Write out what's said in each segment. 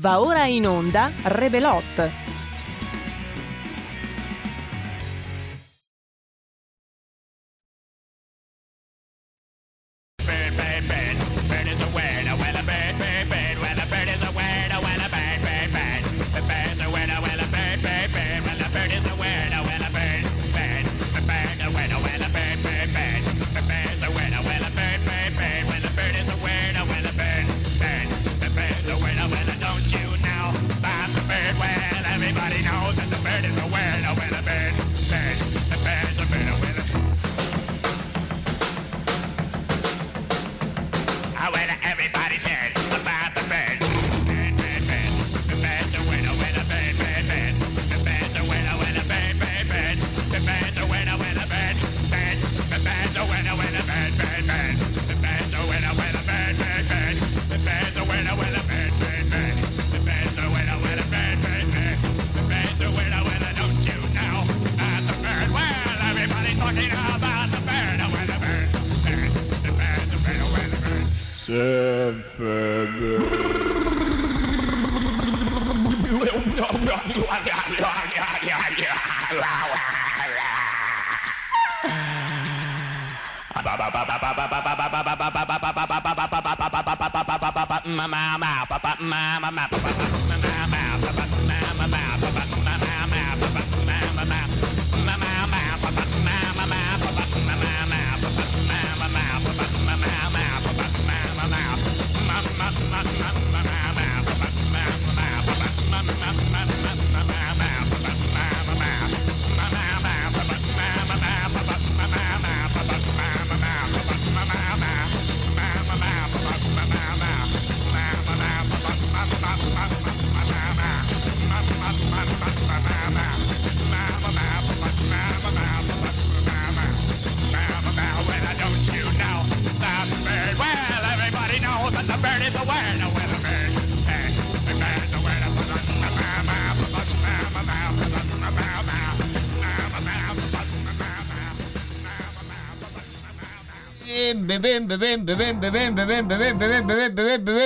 Va ora in onda Rebelot.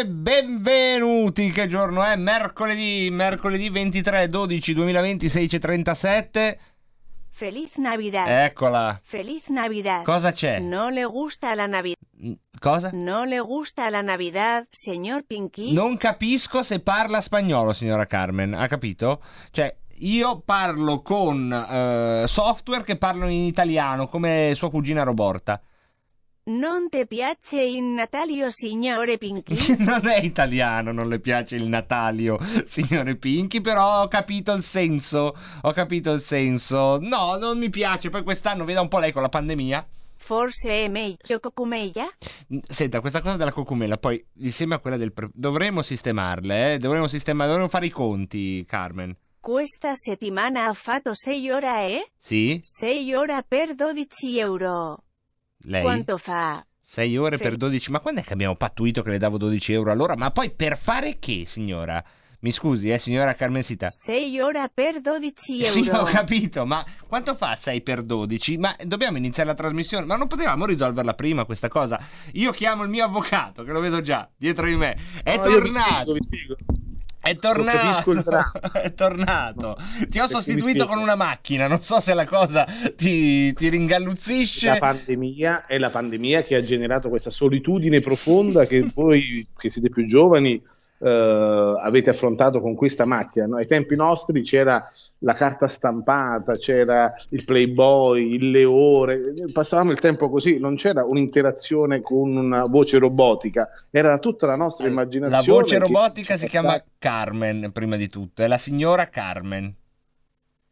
Benvenuti, che giorno è? Mercoledì, mercoledì 23 12 2020 16.37 Feliz Navidad. Eccola, Feliz Navidad. cosa c'è? No le gusta la Navidad. Cosa? No le gusta la Navidad, señor Pinky. Non capisco se parla spagnolo, signora Carmen, ha capito? Cioè, io parlo con eh, software che parlano in italiano, come sua cugina Roborta. Non te piace il Natalio, signore Pinky? non è italiano, non le piace il Natalio, signore Pinky, però ho capito il senso, ho capito il senso. No, non mi piace, poi quest'anno, veda un po' lei con la pandemia. Forse è meglio cocumella? Senta, questa cosa della cocumela, poi insieme a quella del... pre- dovremmo sistemarle, eh? Dovremmo sistemare, dovremmo fare i conti, Carmen. Questa settimana ha fatto 6 ore, eh? Sì? 6 ore per 12 euro. Lei? Quanto fa? 6 ore Fe- per 12. Ma quando è che abbiamo pattuito che le davo 12 euro all'ora? Ma poi per fare che, signora? Mi scusi, eh, signora Carmensita. 6 ore per 12 euro. Sì, ho capito, ma quanto fa 6 per 12? Ma dobbiamo iniziare la trasmissione? Ma non potevamo risolverla prima questa cosa? Io chiamo il mio avvocato, che lo vedo già, dietro di me. È No, io vi tornato. spiego, vi spiego. È tornato. È tornato. Ti ho sostituito con una macchina. Non so se la cosa ti, ti ringalluzzisce. La pandemia è la pandemia che ha generato questa solitudine profonda che voi, che siete più giovani, eh, avete affrontato con questa macchina. no? Ai tempi nostri c'era la carta stampata, c'era il Playboy, il Leone, passavamo il tempo così, non c'era un'interazione con una voce robotica, era tutta la nostra La immaginazione. voce che robotica si chiama Carmen, prima di tutto. È la signora Carmen.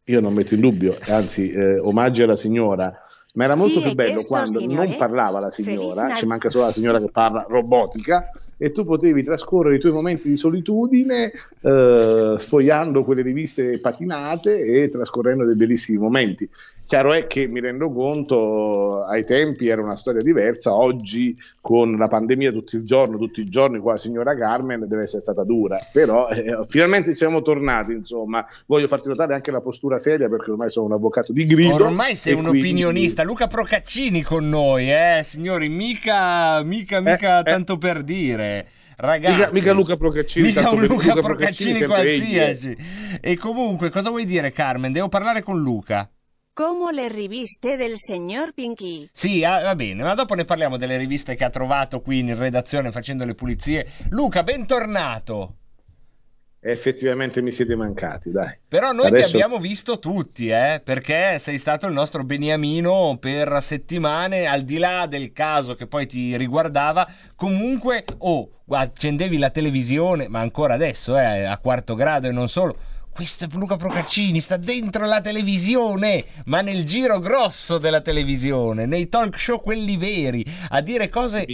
Io non metto in dubbio, anzi, eh, omaggio alla signora, ma era molto Sì, più bello questo, quando signore. non parlava la Feliz signora, Nav- ci manca solo la signora che parla robotica, e tu potevi trascorrere i tuoi momenti di solitudine eh, sfogliando quelle riviste patinate e trascorrendo dei bellissimi momenti. Chiaro è che mi rendo conto, ai tempi era una storia diversa, oggi con la pandemia tutto il giorno, tutti i giorni qua signora Carmen deve essere stata dura, però eh, finalmente siamo tornati, insomma, voglio farti notare anche la postura seria perché ormai sono un avvocato di grido. Ormai sei un quindi- opinionista. Luca Procaccini con noi, eh, signori. Mica, mica, mica Eh, eh. tanto per dire. Ragazzi, Mica, mica Luca Procaccini, mica tanto un Luca, Luca Procaccini, eh. qualsiasi. E comunque, cosa vuoi dire, Carmen? Devo parlare con Luca. ¿Cómo le riviste del señor Pinky? Sì, ah, va bene, ma dopo ne parliamo delle riviste che ha trovato qui in redazione facendo le pulizie. Luca, bentornato. Effettivamente mi siete mancati, dai. Però noi Adesso- ti abbiamo visto tutti, eh, perché sei stato il nostro beniamino per settimane, al di là del caso che poi ti riguardava. Comunque, oh, guarda, accendevi la televisione, ma ancora adesso, eh, a quarto grado e non solo. Questo è Luca Procaccini, sta dentro la televisione, ma nel giro grosso della televisione, nei talk show quelli veri, a dire cose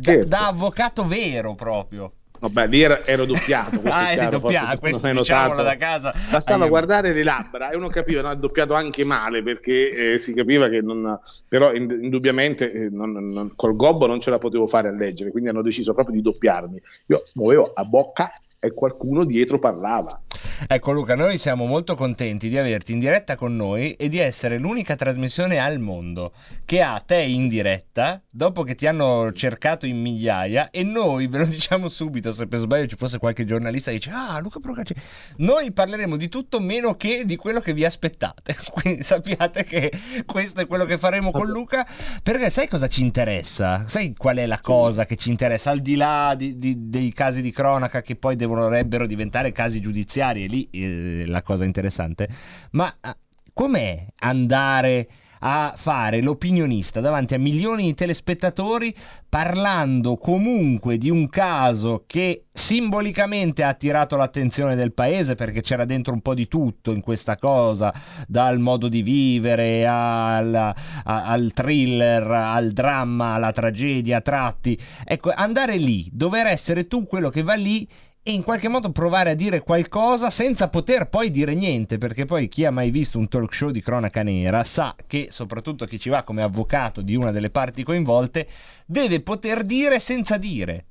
da, da avvocato vero proprio. Vabbè, lì ero doppiato. Questo Ah, è eri chiaro, doppiato, forse questo non diciamolo notato. da casa. Bastava Ai- guardare le labbra e uno capiva, no, è doppiato anche male perché eh, si capiva che non. Però ind- indubbiamente eh, non- non- col gobbo non ce la potevo fare a leggere, quindi hanno deciso proprio di doppiarmi. Io muovevo a bocca e qualcuno dietro parlava. Ecco Luca, noi siamo molto contenti di averti in diretta con noi e di essere l'unica trasmissione al mondo che ha te in diretta dopo che ti hanno cercato in migliaia e noi ve lo diciamo subito se per sbaglio ci fosse qualche giornalista che dice ah Luca Procaccini noi parleremo di tutto meno che di quello che vi aspettate quindi sappiate che questo è quello che faremo con Luca perché sai cosa ci interessa? sai qual è la cosa che ci interessa al di là di- di- dei casi di cronaca che poi dovrebbero diventare casi giudiziari e lì eh, la cosa interessante ma ah, com'è andare a fare l'opinionista davanti a milioni di telespettatori parlando comunque di un caso che simbolicamente ha attirato l'attenzione del paese perché c'era dentro un po' di tutto in questa cosa, dal modo di vivere al, a- al thriller, al dramma, alla tragedia a tratti. Ecco, andare lì, dover essere tu quello che va lì e in qualche modo provare a dire qualcosa senza poter poi dire niente, perché poi chi ha mai visto un talk show di cronaca nera sa che soprattutto chi ci va come avvocato di una delle parti coinvolte deve poter dire senza dire.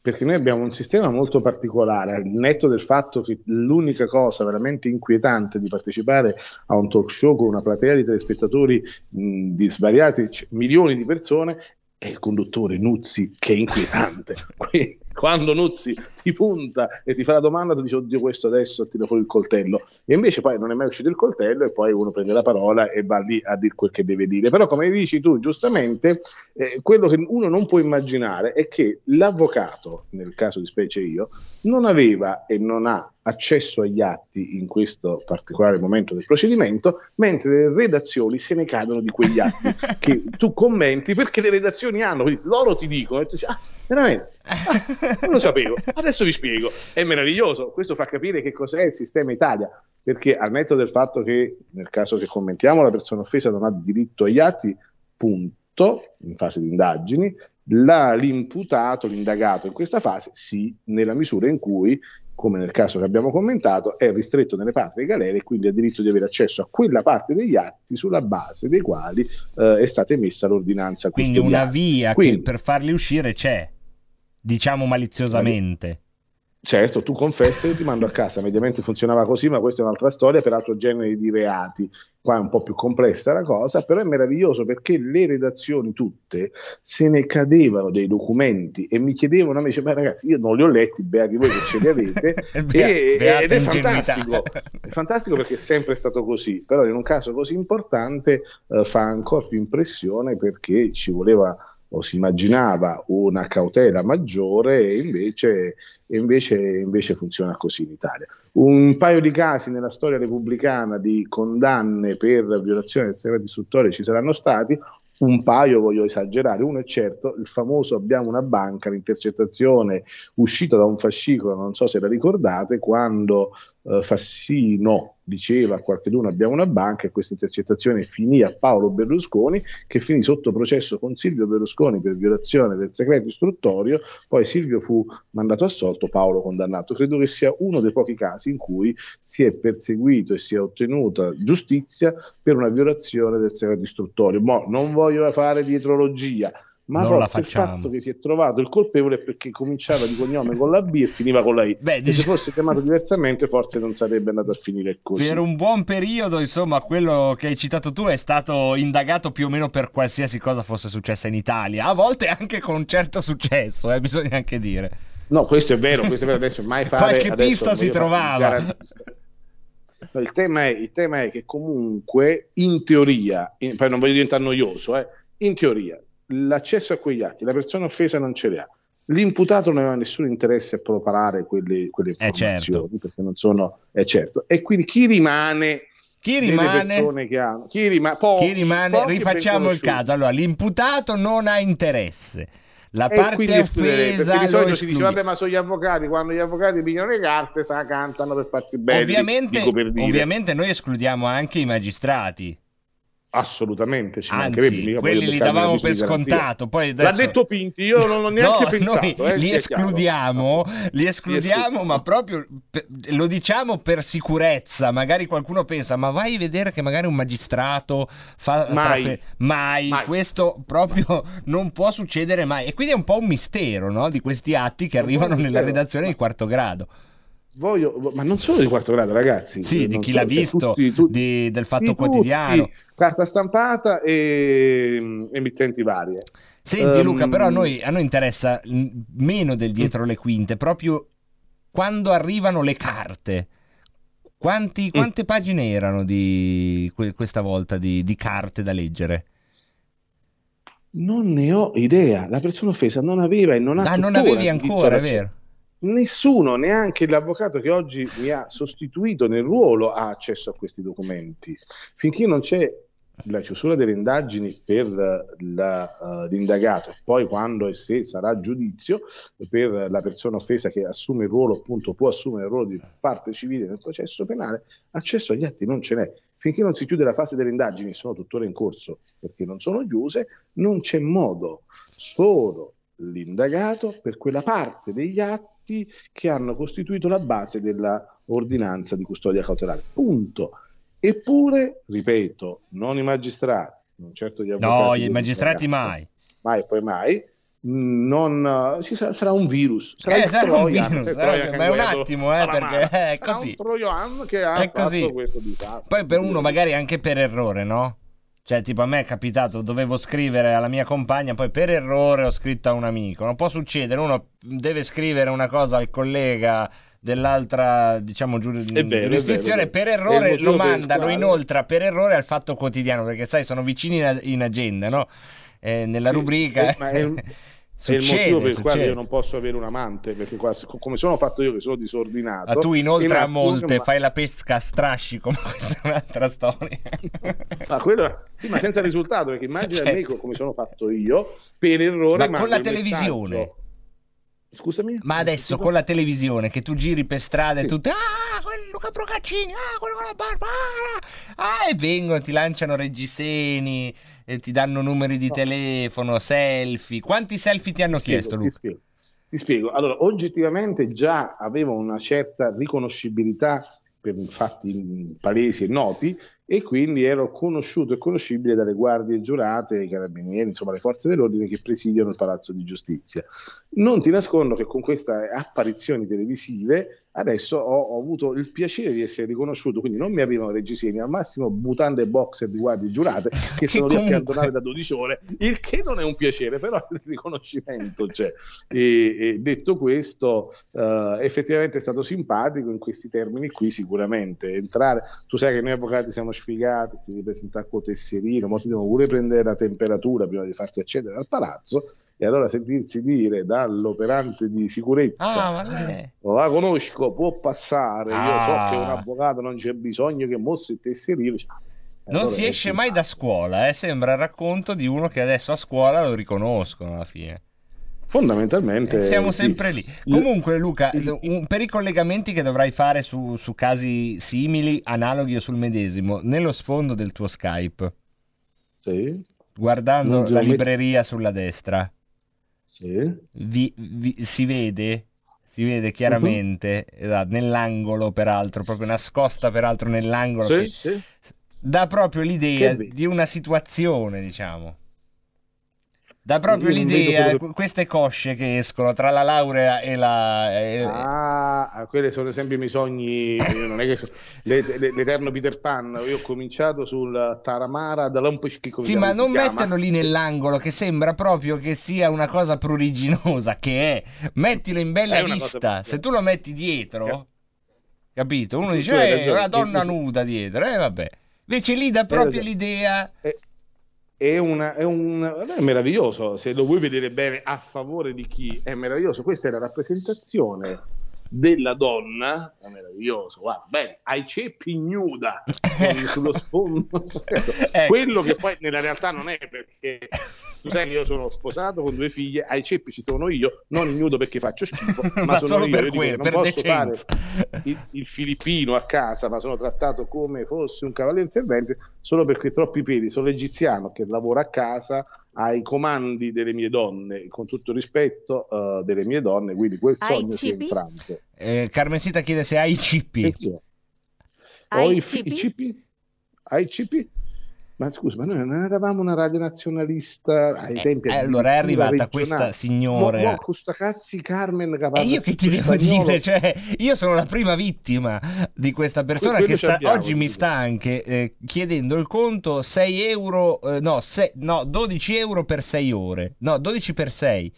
Perché noi abbiamo un sistema molto particolare, al netto del fatto che l'unica cosa veramente inquietante di partecipare a un talk show con una platea di telespettatori mh, di svariati milioni di persone è il conduttore Nuzzi che è inquietante. Quindi, quando Nuzzi ti punta e ti fa la domanda, tu dici oddio questo adesso tira fuori il coltello e invece poi non è mai uscito il coltello e poi uno prende la parola e va lì a dire quel che deve dire. Però come dici tu giustamente, eh, quello che uno non può immaginare è che l'avvocato, nel caso di specie io, non aveva e non ha accesso agli atti in questo particolare momento del procedimento, mentre le redazioni se ne cadono di quegli atti che tu commenti perché le redazioni hanno, quindi loro ti dicono e tu dici, ah, veramente, non lo sapevo, adesso vi spiego, è meraviglioso, questo fa capire che cos'è il sistema Italia, perché al netto del fatto che nel caso che commentiamo la persona offesa non ha diritto agli atti, punto, in fase di indagini, la- l'imputato, l'indagato in questa fase sì, nella misura in cui come nel caso che abbiamo commentato, è ristretto nelle patrie galere e quindi ha diritto di avere accesso a quella parte degli atti sulla base dei quali eh, è stata emessa l'ordinanza Quindi una via Quindi- che per farli uscire c'è, diciamo maliziosamente. Certo, tu confessi e ti mando a casa. Mediamente funzionava così, ma questa è un'altra storia per altro genere di reati. Qua è un po' più complessa la cosa, però è meraviglioso perché le redazioni tutte se ne cadevano dei documenti e mi chiedevano a me, dice, "Beh, ragazzi, io non li ho letti, beati voi che ce li avete, e- ed è fantastico. È fantastico perché è sempre stato così, però in un caso così importante eh, fa ancora più impressione perché ci voleva o si immaginava una cautela maggiore e invece, invece, invece funziona così in Italia. Un paio di casi nella storia repubblicana di condanne per violazione del segreto istruttore ci saranno stati, un paio voglio esagerare, uno è certo, il famoso abbiamo una banca, l'intercettazione uscita da un fascicolo, non so se la ricordate, quando eh, Fassino diceva a qualcuno abbiamo una banca e questa intercettazione finì a Paolo Berlusconi che finì sotto processo con Silvio Berlusconi per violazione del segreto istruttorio, poi Silvio fu mandato assolto, Paolo condannato. Credo che sia uno dei pochi casi in cui si è perseguito e si è ottenuta giustizia per una violazione del segreto istruttorio. Mo, non voglio fare dietrologia, ma Non forse il fatto che si è trovato il colpevole è perché cominciava di cognome con la B e finiva con la I. Beh, Se si dic- fosse chiamato diversamente, forse non sarebbe andato a finire così. Per un buon periodo, insomma, quello che hai citato tu è stato indagato più o meno per qualsiasi cosa fosse successa in Italia, a volte anche con certo successo, eh, bisogna anche dire. No, questo è vero, questo è vero. Adesso mai fare. Qualche adesso pista si trovava. No, il, tema è, il tema è che comunque, in teoria, in- poi non voglio diventare noioso, eh, in teoria, l'accesso a quegli atti, la persona offesa non ce l'ha. L'imputato non aveva nessun interesse a preparare quelle, quelle Eh, informazioni certo. perché non sono, è certo. E quindi chi rimane Chi rimane? persone che hanno, chi, rima- pochi, Chi rimane? Rifacciamo il caso. Allora, l'imputato non ha interesse. La E parte quindi escluderei, offesa perché di solito si dice vabbè ma sono gli avvocati quando gli avvocati pigliano le carte sa cantano per farsi bene Ovviamente, per dire. ovviamente noi escludiamo anche i magistrati. Assolutamente ci Anzi, mancherebbe, quelli li davamo per scontato. Poi l'ha adesso- detto Pinti io non l'ho neanche No, pensato eh, li escludiamo, li escludiamo, ma proprio per- lo diciamo per sicurezza. Magari qualcuno pensa, ma vai a vedere che magari un magistrato fa Mai. troppe- mai. Mai. Questo proprio non può succedere mai. E quindi è un po' un mistero, no? Di questi atti che un arrivano nella redazione di quarto grado. Voglio- ma non solo di quarto grado ragazzi Sì, di chi solo, l'ha cioè, visto, tutti- tutti- di- del fatto di quotidiano. tutti, carta stampata e mm, emittenti varie Senti Ehm, Luca, però a noi, a noi interessa mm, meno del dietro le quinte, proprio quando arrivano le carte. Quanti- quante pagine erano di que- questa volta di, di carte da leggere? non ne ho idea la persona offesa non aveva e non ha Ah, non avevi ancora, è vero? Nessuno, neanche l'avvocato che oggi mi ha sostituito nel ruolo ha accesso a questi documenti. Finché non c'è la chiusura delle indagini per la, eh, l'indagato e poi quando e se sarà giudizio per la persona offesa che assume il ruolo, appunto può assumere il ruolo di parte civile nel processo penale, accesso agli atti non ce n'è. Finché non si chiude la fase delle indagini, sono tuttora in corso perché non sono chiuse, non c'è modo. Solo l'indagato per quella parte degli atti che hanno costituito la base della ordinanza di custodia cautelare. Punto. Eppure, ripeto, non i magistrati, non certo gli avvocati. No, i magistrati mai. mai e poi mai. Non, eh, ci sarà, sarà un virus, sarà Eh, il sarà un virus, Trojan che ma è un attimo, eh, perché è Sarà così. un Trojan che ha È così. fatto questo disastro. Poi per uno magari anche per errore, no? Cioè, tipo a me è capitato, dovevo scrivere alla mia compagna, poi per errore ho scritto a un amico. Non può succedere, uno deve scrivere una cosa al collega dell'altra, diciamo, giurisdizione, per errore lo manda, lo inoltra per errore al fatto quotidiano, perché sai, sono vicini in, agenda, no? Eh, nella Sì, rubrica... sì, ma è il- È il Succede, motivo per il quale succede. io non posso avere un amante, perché qua, come sono fatto io che sono disordinato. Ma tu inoltre in a molte ma- fai la pesca a strascico, ma questa è un'altra storia. Ma quello- sì, ma senza risultato, perché immagina Certo. me co- come sono fatto io, per errore Ma con la televisione? messaggio. Scusami? Ma adesso con la televisione che tu giri per strada e Sì. tutti ah quello Luca Procaccini ah quello con la barba ah, ah", e vengono ti lanciano reggiseni e ti danno numeri di No. telefono selfie quanti selfie ti hanno Ti spiego, chiesto ti Luca? spiego. Ti spiego. Allora, oggettivamente già avevo una certa riconoscibilità per fatti palesi e noti e quindi ero conosciuto e conoscibile dalle guardie giurate, i carabinieri, insomma le forze dell'ordine che presidiano il Palazzo di Giustizia. Non ti nascondo che con queste apparizioni televisive adesso ho, ho avuto il piacere di essere riconosciuto, quindi non mi avevano reggiseni, al massimo mutande e boxer di guardie giurate che sono lì a piantonare da 12 ore, il che non è un piacere, però il riconoscimento c'è. E, e detto questo, eh, effettivamente è stato simpatico in questi termini qui sicuramente. Entrare, tu sai che noi avvocati siamo sfigati, ti devi presentare con tesserino, ma ti devono pure prendere la temperatura prima di farti accedere al palazzo e allora sentirsi dire dall'operante di sicurezza ah la conosco, può passare. Io so Ah. che un avvocato non c'è bisogno che mostri il tesserino. Cioè, non allora si esce mai da scuola eh? sembra il racconto di uno che adesso a scuola lo riconoscono alla fine Fondamentalmente Eh, siamo sì. sempre lì. Comunque, Luca, un- per i collegamenti che dovrai fare su, su casi simili, analoghi o sul medesimo, nello sfondo del tuo Skype, Sì, guardando la libreria sulla destra, sì. vi- vi- si vede. Si vede chiaramente Mhm. esatto, nell'angolo, peraltro, proprio nascosta, peraltro, nell'angolo. Sì, che sì. dà proprio l'idea Che di una situazione, diciamo. Dà proprio Io l'idea, quello queste cosce che escono tra la laurea e la... e- Ah, quelli sono sempre i miei sogni. Non è che l'eterno Peter Pan. Io ho cominciato sul Taramara da Lampeschi. come Sì, ma non chiama. metterlo lì nell'angolo che sembra proprio che sia una cosa pruriginosa, che è. Mettilo in bella È vista. Se tu lo metti dietro, capito? Uno Tu- dice, eh, una donna nuda dietro, eh vabbè. Invece lì dà proprio l'idea... È, è una- è un- è meraviglioso. Se lo vuoi vedere bene a favore di chi è meraviglioso. Questa è la rappresentazione della donna. È meraviglioso. Guarda, bene, ai ceppi nuda con- sullo sfondo. Ecco. Quello che poi nella realtà non è perché tu sai che io sono sposato con due figlie, ai ceppi ci sono io, non ignudo perché faccio schifo, ma, Ma sono io. per Io dico, quello, non posso fare decenza. il, il filippino a casa, ma sono trattato come fossi un cavaliere servente solo perché troppi peli. Sono l'egiziano che lavora a casa ai comandi delle mie donne, con tutto il rispetto eh, delle mie donne, quindi quel sogno si è infranto. Eh, Carmensita chiede se hai i cippi. Senti, Ho i, fi- cibi? i cipi? Ma scusa, ma noi non eravamo una radio nazionalista ai Eh, tempi eh, allora è arrivata regionale. questa signora. Mo, mo con sta cazzi Carmen che E parla io che ti devo spagnolo. dire, cioè, io sono la prima vittima di questa persona quello che sta- abbiamo, oggi mi sta anche eh, chiedendo il conto 6 euro, eh, no, se- no, 12 euro per 6 ore, no, 12 per 6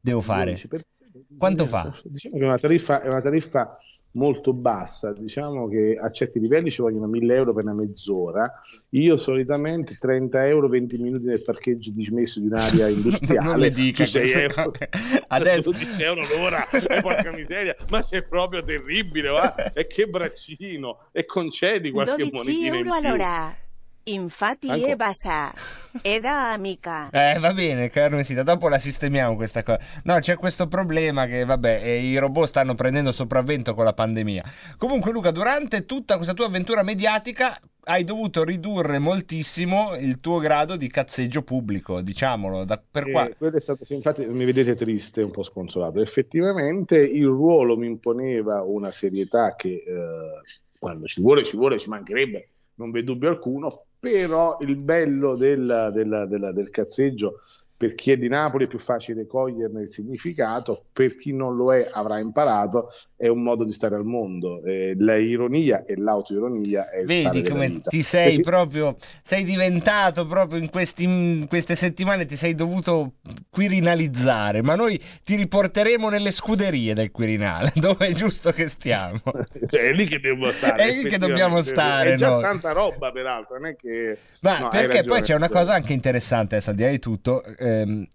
devo fare. 12 per cento, Quanto diciamo- fa? Diciamo che è una tariffa, è una tariffa molto bassa, diciamo che a certi livelli ci vogliono 1000 euro per una mezz'ora. Io solitamente 30 euro 20 minuti nel parcheggio dismesso di un'area industriale. non le dica Tu sei queste euro. cose. Adesso 12 euro l'ora, e porca miseria, ma sei proprio terribile, va? E che braccino, e concedi qualche 12 monetina in euro all'ora. Infatti Ancora. è bassa. È da amica. Eh, va bene, Carmesita, dopo la sistemiamo questa cosa. No, c'è questo problema che, vabbè, eh, i robot stanno prendendo sopravvento con la pandemia. Comunque, Luca, durante tutta questa tua avventura mediatica hai dovuto ridurre moltissimo il tuo grado di cazzeggio pubblico, diciamolo. Da, per qua. Eh, quello è stato, sì, infatti mi vedete triste, un po' sconsolato. Effettivamente il ruolo mi imponeva una serietà che eh, quando ci vuole, ci vuole, ci mancherebbe, non v'è dubbio alcuno, però il bello del, del- del- del cazzeggio per chi è di Napoli è più facile coglierne il significato, per chi non lo è avrà imparato, è un modo di stare al mondo. Eh, la ironia e l'autoironia è il Vedi come ti sei Perché- proprio, sei diventato proprio in, questi- in queste settimane, ti sei dovuto quirinalizzare, ma noi ti riporteremo nelle scuderie del Quirinale, dove è giusto che stiamo. è lì che devo stare. È lì che dobbiamo stare, È già noi. tanta roba, peraltro. Non è che. Ma no, perché poi c'è una ragione. cosa anche interessante, adesso al di là di tutto. Ehm,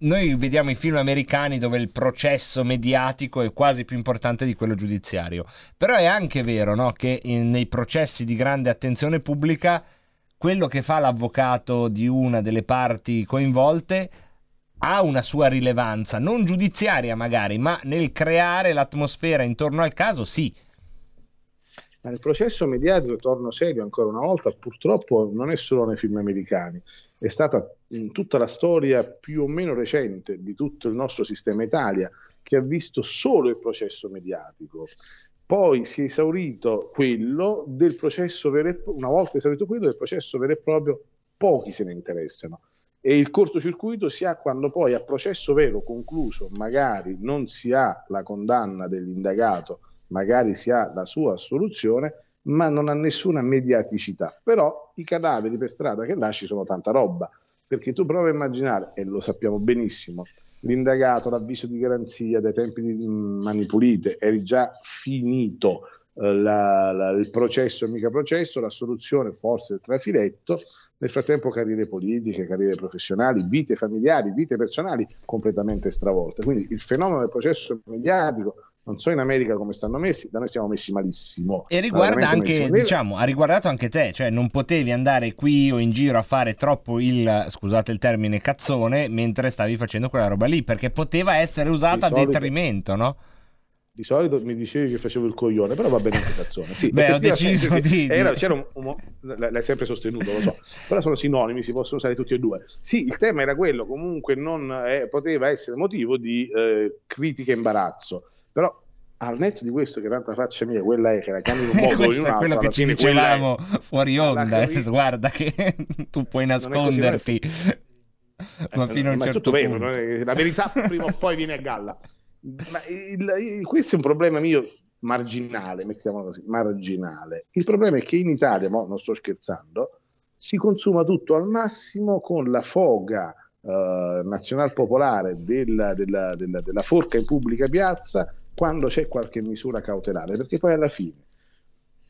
noi vediamo i film americani dove il processo mediatico è quasi più importante di quello giudiziario. Però è anche vero no, che in- nei processi di grande attenzione pubblica quello che fa l'avvocato di una delle parti coinvolte ha una sua rilevanza, non giudiziaria magari, ma nel creare l'atmosfera intorno al caso sì. Ma nel processo mediatico, torno serio ancora una volta, purtroppo non è solo nei film americani, è stata in tutta la storia più o meno recente di tutto il nostro sistema Italia che ha visto solo il processo mediatico. Poi si è esaurito quello del processo vero e proprio, una volta esaurito quello del processo vero e proprio, pochi se ne interessano. E il cortocircuito si ha quando poi a processo vero concluso, magari non si ha la condanna dell'indagato, magari si ha la sua assoluzione, ma non ha nessuna mediaticità. Però i cadaveri per strada che lasci sono tanta roba, perché tu prova a immaginare, e lo sappiamo benissimo, l'indagato, l'avviso di garanzia dai tempi di mm, Mani Pulite, eri già finito eh, la- la- il processo e mica processo, la soluzione forse il trafiletto, nel frattempo carriere politiche, carriere professionali, vite familiari, vite personali completamente stravolte. Quindi il fenomeno del processo mediatico, non so in America come stanno messi, da noi siamo messi malissimo. E riguarda anche, malissimo. diciamo, ha riguardato anche te, cioè non potevi andare qui o in giro a fare troppo il, scusate il termine, cazzone mentre stavi facendo quella roba lì, perché poteva essere usata a detrimento, no? Di solito mi dicevi che facevo il coglione, però va bene anche cazzone. Sì, Beh, ho deciso sì. di- Era- c'era un- un l'hai sempre sostenuto, lo so, però sono sinonimi, si possono usare tutti e due. Sì, il tema era quello, comunque non eh, poteva essere motivo di eh, critica e imbarazzo, però al netto di questo, che tanta faccia mia, quella è che la chiami in un modo o in un è altro, quello che ci quella è. dicevamo fuori onda, cari- adesso guarda che tu puoi è nasconderti. ma fino a un ma è certo tutto vero, punto. è- la verità prima o poi viene a galla. Ma il- il- questo è un problema mio marginale, mettiamolo così, marginale. Il problema è che in Italia, mo non sto scherzando, si consuma tutto al massimo con la foga eh, nazional-popolare della, della- della- della forca in pubblica piazza quando c'è qualche misura cautelare, perché poi alla fine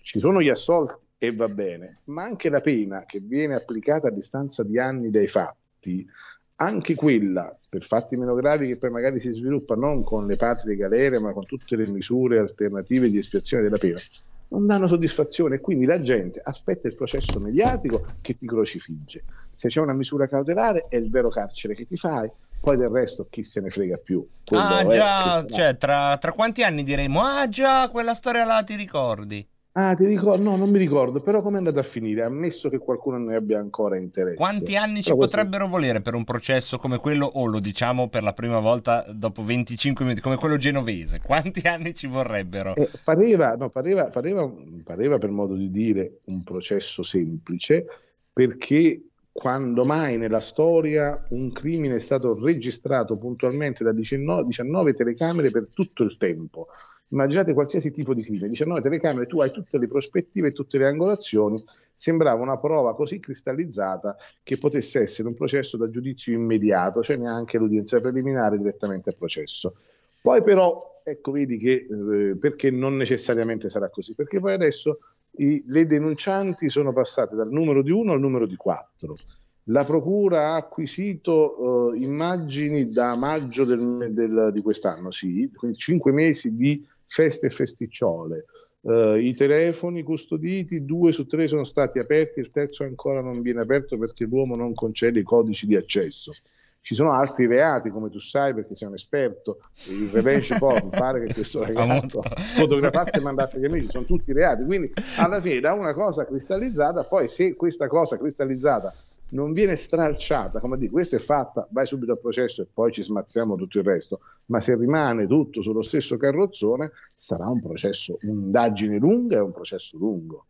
ci sono gli assolti e va bene, ma anche la pena che viene applicata a distanza di anni dai fatti, anche quella per fatti meno gravi che poi magari si sviluppa non con le patrie galere, ma con tutte le misure alternative di espiazione della pena, non danno soddisfazione e quindi la gente aspetta il processo mediatico che ti crocifigge. Se c'è una misura cautelare è il vero carcere che ti fai, poi del resto chi se ne frega più. Quello Ah già, cioè tra, tra quanti anni diremo, ah già, quella storia là ti ricordi? Ah, ti ricordo? No, non mi ricordo, però come è andata a finire? Ammesso che qualcuno ne abbia ancora interesse. Quanti anni ci Però questo- potrebbero volere per un processo come quello, o lo diciamo per la prima volta dopo 25 minuti, come quello genovese? Quanti anni ci vorrebbero? Eh, pareva, no, pareva, pareva, pareva, per modo di dire, un processo semplice, perché quando mai nella storia un crimine è stato registrato puntualmente da 19, 19 telecamere per tutto il tempo. Immaginate qualsiasi tipo di crimine, 19 telecamere, tu hai tutte le prospettive e tutte le angolazioni, sembrava una prova così cristallizzata che potesse essere un processo da giudizio immediato, cioè neanche l'udienza preliminare direttamente al processo. Poi però, ecco, vedi che eh, perché non necessariamente sarà così, perché poi adesso i- le denuncianti sono passate dal numero di 1 al numero di 4. La procura ha acquisito eh, immagini da maggio del- del- di quest'anno, sì, quindi 5 mesi di feste e festicciole. Eh, I telefoni custoditi, due su tre sono stati aperti, il terzo ancora non viene aperto perché l'uomo non concede i codici di accesso. Ci sono altri reati, come tu sai, perché sei un esperto, il revenge porn, pare che questo ragazzo fotografasse e mandasse agli amici, sono tutti reati. Quindi alla fine da una cosa cristallizzata, poi se questa cosa cristallizzata non viene stralciata, come dico, questa è fatta, vai subito al processo e poi ci smazziamo tutto il resto, ma se rimane tutto sullo stesso carrozzone sarà un processo, un'indagine lunga e un processo lungo.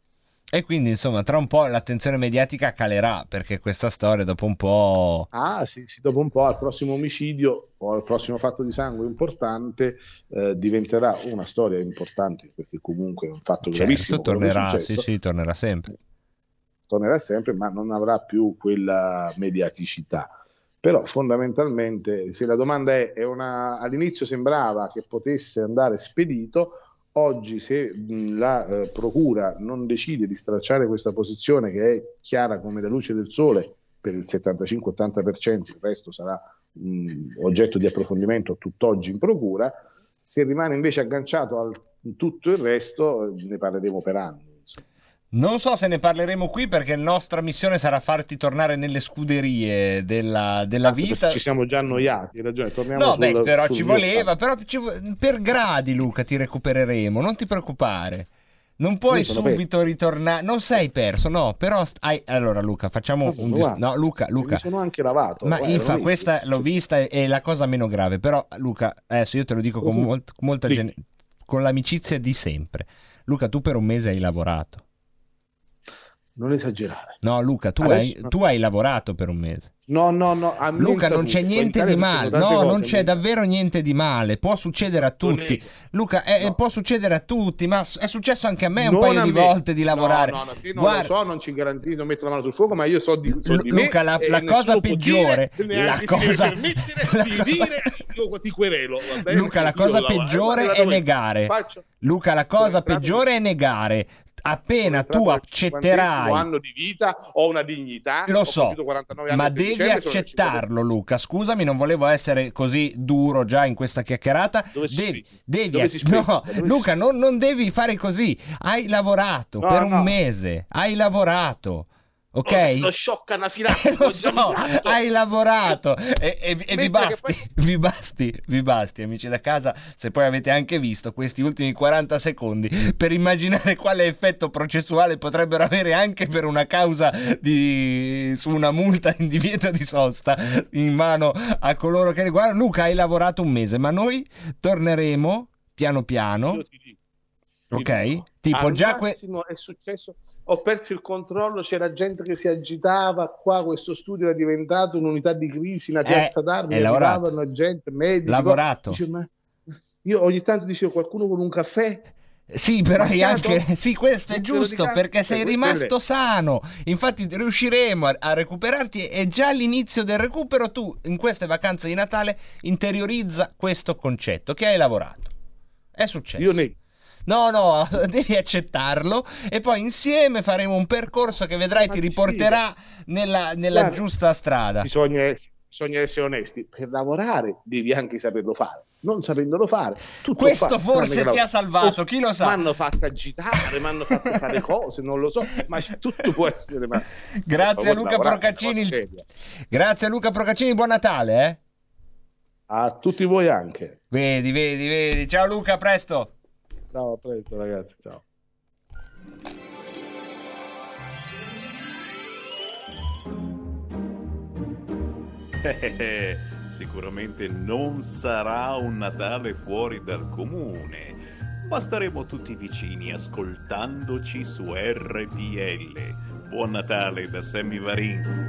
E quindi insomma tra un po' l'attenzione mediatica calerà perché questa storia dopo un po'... Ah, sì, sì, dopo un po' al prossimo omicidio o al prossimo fatto di sangue importante eh, diventerà una storia importante perché comunque è un fatto gravissimo. Certo, è tornerà, sì sì, tornerà sempre. Tornerà sempre, ma non avrà più quella mediaticità. Però fondamentalmente, se la domanda è, è una, all'inizio sembrava che potesse andare spedito, oggi se la eh, procura non decide di stracciare questa posizione che è chiara come la luce del sole per il 75-80%, il resto sarà mh, oggetto di approfondimento tutt'oggi in procura, se rimane invece agganciato a tutto il resto ne parleremo per anni. Non so se ne parleremo qui perché la nostra missione sarà farti tornare nelle scuderie della, della Anche vita. Ci siamo già annoiati, hai ragione. Torniamo No, sul- beh, però sul ci voleva, però ci per gradi Luca ti recupereremo, non ti preoccupare. Non puoi subito ritornare, non sei perso, no, però hai... allora Luca, facciamo Vabbè, un guarda, No, Luca, Luca. Mi sono anche lavato. Ma guarda, infa, questa visto. l'ho vista è, è la cosa meno grave, però Luca, adesso io te lo dico con, molta Sì. gen- con l'amicizia di sempre. Luca, tu per un mese hai lavorato. Non esagerare. No, Luca, tu, Adesso- hai, tu hai lavorato per un mese. No, no, no. a Luca, non c'è niente di male. No, non cose, c'è Luca. davvero niente di male. Può succedere a tutti. Luca, eh, No. può succedere a tutti, ma è successo anche a me un Non paio a di me. volte di No, lavorare. No, no, io non Guarda- lo so, non ci garantisco, non metto la mano sul fuoco, ma io so di, so di me Luca, la- la cosa peggiore- dire, la deve cosa- la di cosa- dire io ti querelo, bene? Luca, la cosa peggiore eh, è negare. Luca, la cosa peggiore è negare. Appena tu accetterai anno di vita, ho una dignità, Lo so, compiuto 49 anni ma devi dicembre, accettarlo, Luca. Scusami, non volevo essere così duro già in questa chiacchierata. Dove devi, devi ac- no, Luca, non, non devi fare così. Hai lavorato No, per un no. mese. Hai lavorato, ok? Lo, lo sciocca anafilattico, Lo so, hai lavorato e, e- e vi, basti, poi- vi basti, vi basti, amici da casa, se poi avete anche visto questi ultimi 40 secondi per immaginare quale effetto processuale potrebbero avere anche per una causa di, su una multa in divieto di sosta in mano a coloro che riguardano. Luca, hai lavorato un mese, ma noi torneremo piano piano. Io ti dico, Ok? Tipo Al già que- è successo, ho perso il controllo, c'era gente che si agitava, qua questo studio era diventato un'unità di crisi, una Eh, piazza d'armi, hai lavorato. arrivavano gente, medici, Lavorato. dice, ma io ogni tanto dicevo qualcuno con un caffè, Sì, però Macchiato? anche. Sì, questo è giusto perché sei Eh, rimasto sano. Infatti, riusciremo a, a recuperarti. E già all'inizio del recupero, tu in queste vacanze di Natale interiorizza questo concetto che hai lavorato. È successo. io ne... No, no, devi accettarlo e poi insieme faremo un percorso che vedrai Ma ti sì. riporterà nella, nella Guarda, giusta strada. Bisogna, bisogna essere onesti, per lavorare devi anche saperlo fare, non sapendolo fare. tutto Questo forse ti ha salvato, chi lo sa? Mi hanno fatto agitare, mi hanno fatto fare cose, non lo so, ma tutto può essere. Ma... Grazie a Luca Procaccini. Grazie a Luca Procaccini, buon Natale, eh? A tutti voi anche. Vedi, vedi, vedi. Ciao Luca, presto. Ciao, a presto ragazzi, ciao. Eh, Sicuramente non sarà un Natale fuori dal comune, ma staremo tutti vicini ascoltandoci su RPL. Buon Natale da Sammy Varin.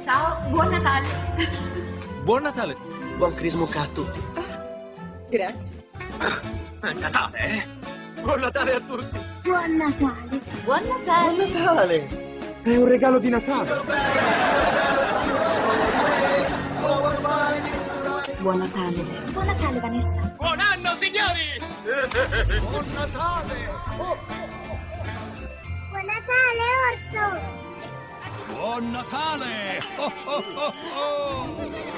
Ciao, buon Natale! Buon Natale! Buon Crismucca a tutti! Grazie. È Natale, eh? Buon Natale a tutti! Buon Natale! Buon Natale! Buon Natale! È un regalo di Natale! Buon Natale! Buon Natale Vanessa! Buon anno, signori! Buon Natale Orso! Buon Natale! Oh, oh, oh, oh.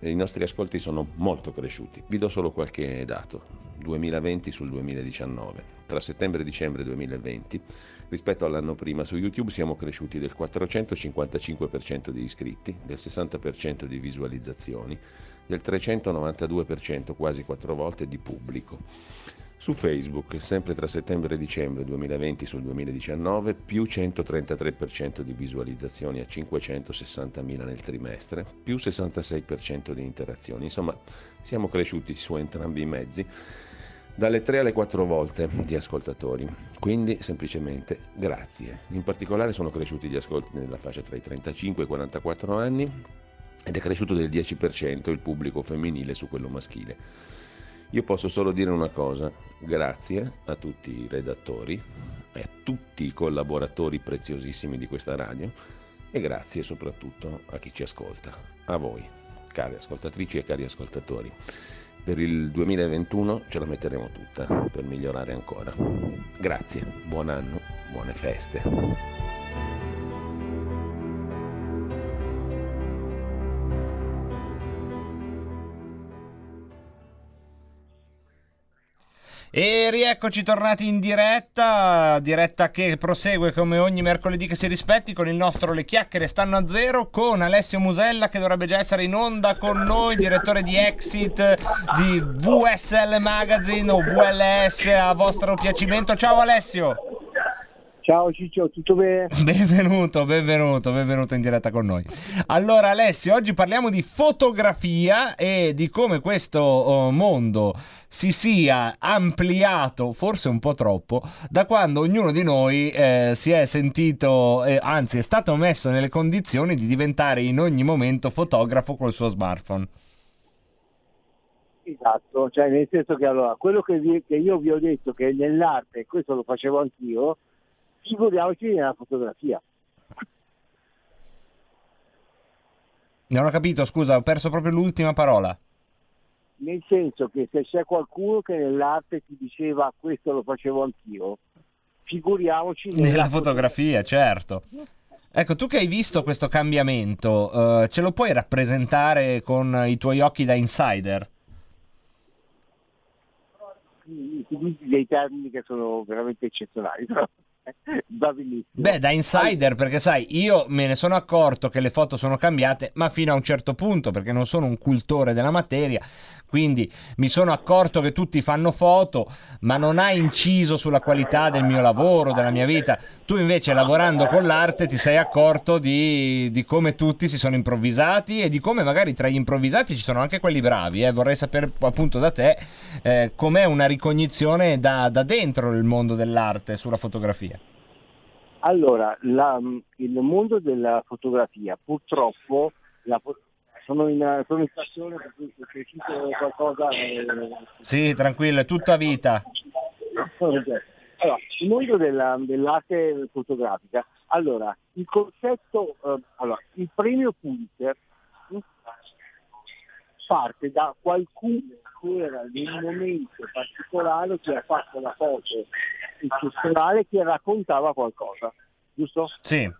i nostri ascolti sono molto cresciuti. Vi do solo qualche dato. 2020 sul 2019. Tra settembre e dicembre 2020, rispetto all'anno prima, su YouTube siamo cresciuti del 455% di iscritti, del 60% di visualizzazioni, del 392%, quasi quattro volte, di pubblico. Su Facebook, sempre tra settembre e dicembre 2020 sul 2019, più 133% di visualizzazioni a 560.000 nel trimestre, più 66% di interazioni. Insomma, siamo cresciuti su entrambi i mezzi dalle 3 alle 4 volte di ascoltatori. Quindi semplicemente grazie. In particolare sono cresciuti gli ascolti nella fascia tra i 35 e i 44 anni ed è cresciuto del 10% il pubblico femminile su quello maschile. Io posso solo dire una cosa, grazie a tutti i redattori e a tutti i collaboratori preziosissimi di questa radio e grazie soprattutto a chi ci ascolta, a voi, cari ascoltatrici e cari ascoltatori. Per il 2021 ce la metteremo tutta per migliorare ancora. Grazie, buon anno, buone feste. E rieccoci tornati in diretta, diretta che prosegue come ogni mercoledì che si rispetti con il nostro Le chiacchiere stanno a zero con Alessio Musella che dovrebbe già essere in onda con noi, direttore di Exit di VSL Magazine o VLS a vostro piacimento. Ciao Alessio! Ciao Ciccio, tutto bene? Benvenuto, benvenuto, benvenuto in diretta con noi. Allora Alessio, oggi parliamo di fotografia e di come questo oh, mondo si sia ampliato, forse un po' troppo, da quando ognuno di noi eh, si è sentito, eh, anzi è stato messo nelle condizioni di diventare in ogni momento fotografo col suo smartphone. Esatto, cioè nel senso che allora, quello che, vi- che io vi ho detto che nell'arte, questo lo facevo anch'io, figuriamoci nella fotografia. Non ho capito, scusa, ho perso proprio l'ultima parola. Nel senso che se c'è qualcuno che nell'arte ti diceva questo lo facevo anch'io, figuriamoci Nella fotografia, certo. Ecco, tu che hai visto questo cambiamento, eh, ce lo puoi rappresentare con i tuoi occhi da insider? dei termini che sono veramente eccezionali. Va benissimo. Beh, da insider, perché sai, io me ne sono accorto che le foto sono cambiate, ma fino a un certo punto, perché non sono un cultore della materia, quindi mi sono accorto che tutti fanno foto, ma non ha inciso sulla qualità del mio lavoro, della mia vita. Tu invece, lavorando con l'arte, ti sei accorto di, di come tutti si sono improvvisati e di come magari tra gli improvvisati ci sono anche quelli bravi. eh. Vorrei sapere appunto da te eh, com'è una ricognizione da, da dentro il mondo dell'arte sulla fotografia. Allora, la- il mondo della fotografia, purtroppo, la sono, in, sono in stazione per cui se cito qualcosa... eh, Sì, tranquillo, è tutta vita. Allora, il mondo della- dell'arte fotografica, allora, il concetto, eh, allora, il premio Pulitzer mh, parte da qualcuno che era in un momento particolare che ha fatto la foto eccezionale che raccontava qualcosa, giusto? Sì.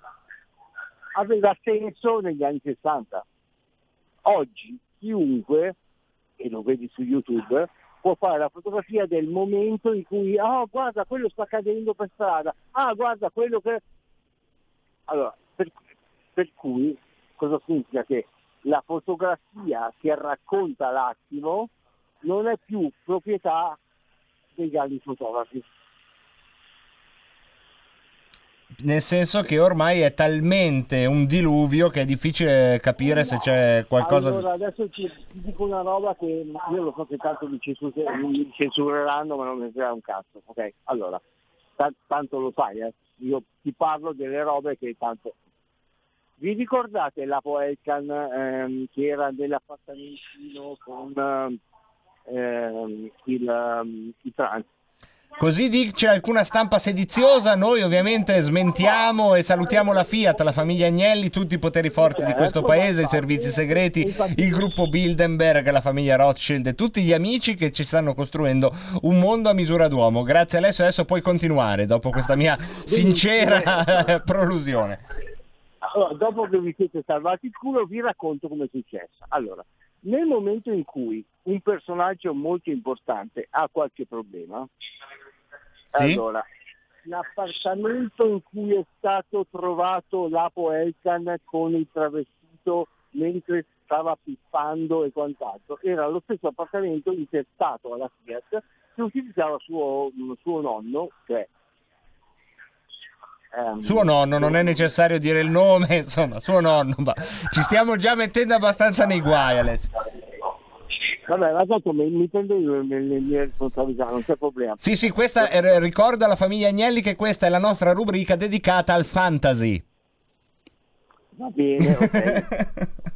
Aveva senso negli anni 60. Oggi chiunque, e lo vedi su YouTube, può fare la fotografia del momento in cui, ah guarda quello sta cadendo per strada, ah guarda quello che... Allora, per, per cui cosa significa? Che la fotografia che racconta l'attimo non è più proprietà dei grandi fotografi. Nel senso che ormai è talmente un diluvio che è difficile capire se c'è qualcosa. Allora, adesso ti dico una roba che io lo so che tanto mi, censur- mi censureranno, ma non mi frega un cazzo. Ok, allora, ta- tanto lo sai, eh. io ti parlo delle robe che tanto. Vi ricordate la Poelcan ehm, che era nell'appartamentino con ehm, il, ehm, il trans? Così dice alcuna stampa sediziosa, noi ovviamente smentiamo e salutiamo la Fiat, la famiglia Agnelli, tutti i poteri forti di questo paese, i servizi segreti, il gruppo Bilderberg, la famiglia Rothschild e tutti gli amici che ci stanno costruendo un mondo a misura d'uomo. Grazie Alessio, adesso puoi continuare dopo questa mia sincera prolusione. Allora, dopo che vi siete salvati il culo, vi racconto come è successo. Allora, nel momento in cui un personaggio molto importante ha qualche problema, Sì? allora, l'appartamento in cui è stato trovato l'Apo Elkan con il travestito mentre stava pippando e quant'altro, era lo stesso appartamento intestato alla Fiat che utilizzava suo, suo nonno, cioè ehm, Suo nonno, non è necessario dire il nome, insomma, suo nonno, ma ci stiamo già mettendo abbastanza nei guai Alessio. Vabbè, ma tanto mi, mi prendo io le, mie responsabilità, non c'è problema. Sì, sì, questa è- ricordo alla famiglia Agnelli che questa è la nostra rubrica dedicata al fantasy. Va bene, ok.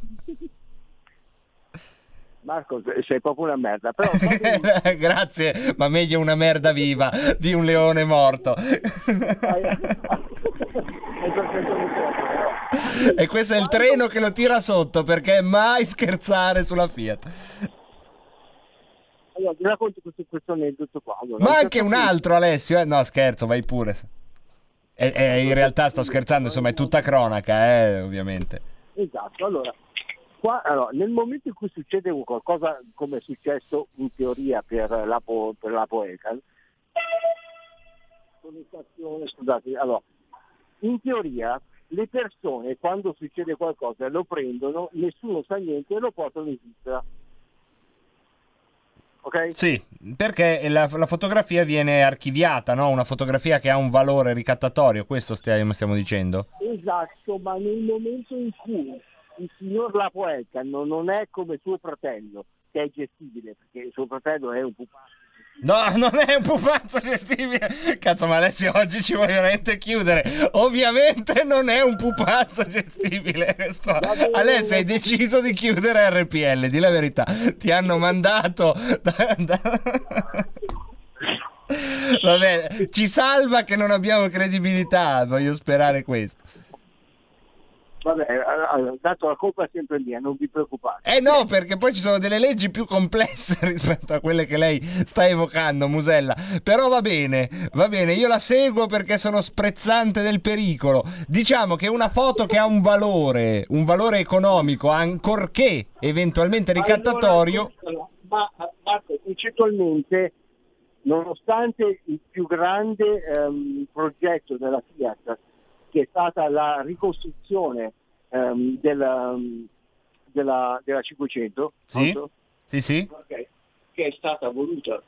Marco, sei proprio una merda, però. Grazie, ma meglio una merda viva di un leone morto. E questo è il treno che lo tira sotto perché mai scherzare sulla Fiat. Allora, ti racconto questo, questo aneddoto qua. Allora, Ma anche un altro, Alessio. eh? No, scherzo, vai pure. E- e in realtà sto scherzando, insomma, è tutta cronaca, eh, ovviamente. Esatto, allora, qua, allora, nel momento in cui succede qualcosa come è successo in teoria per l'Apo, per Elkan, connotazione, scusate, allora, in teoria le persone quando succede qualcosa lo prendono, nessuno sa niente e lo portano in Svizzera. Ok? Sì, perché la, la fotografia viene archiviata, no? Una fotografia che ha un valore ricattatorio, questo stiamo, stiamo dicendo. Esatto, ma nel momento in cui il signor Lapoelca non, non è come suo fratello, che è gestibile, perché suo fratello è un pupazzo. No, non è un pupazzo gestibile. Cazzo, ma Alessio oggi ci vuoi veramente chiudere. Ovviamente non è un pupazzo gestibile. Questo. Alessio, hai deciso di chiudere RPL, di la verità. Ti hanno mandato. da- da- Vabbè, ci salva che non abbiamo credibilità. Voglio sperare questo. Vabbè, tanto la colpa è sempre mia, non vi preoccupate. Eh no, perché poi ci sono delle leggi più complesse rispetto a quelle che lei sta evocando, Musella. Però va bene, va bene, io la seguo perché sono sprezzante del pericolo. Diciamo che una foto che ha un valore, un valore economico, ancorché eventualmente ricattatorio, Allora, ma Marco, concettualmente nonostante il più grande ehm, progetto della Fiat, che è stata la ricostruzione ehm, della, della, della 500, Sì? Sì, sì. Ok. che è stata voluta,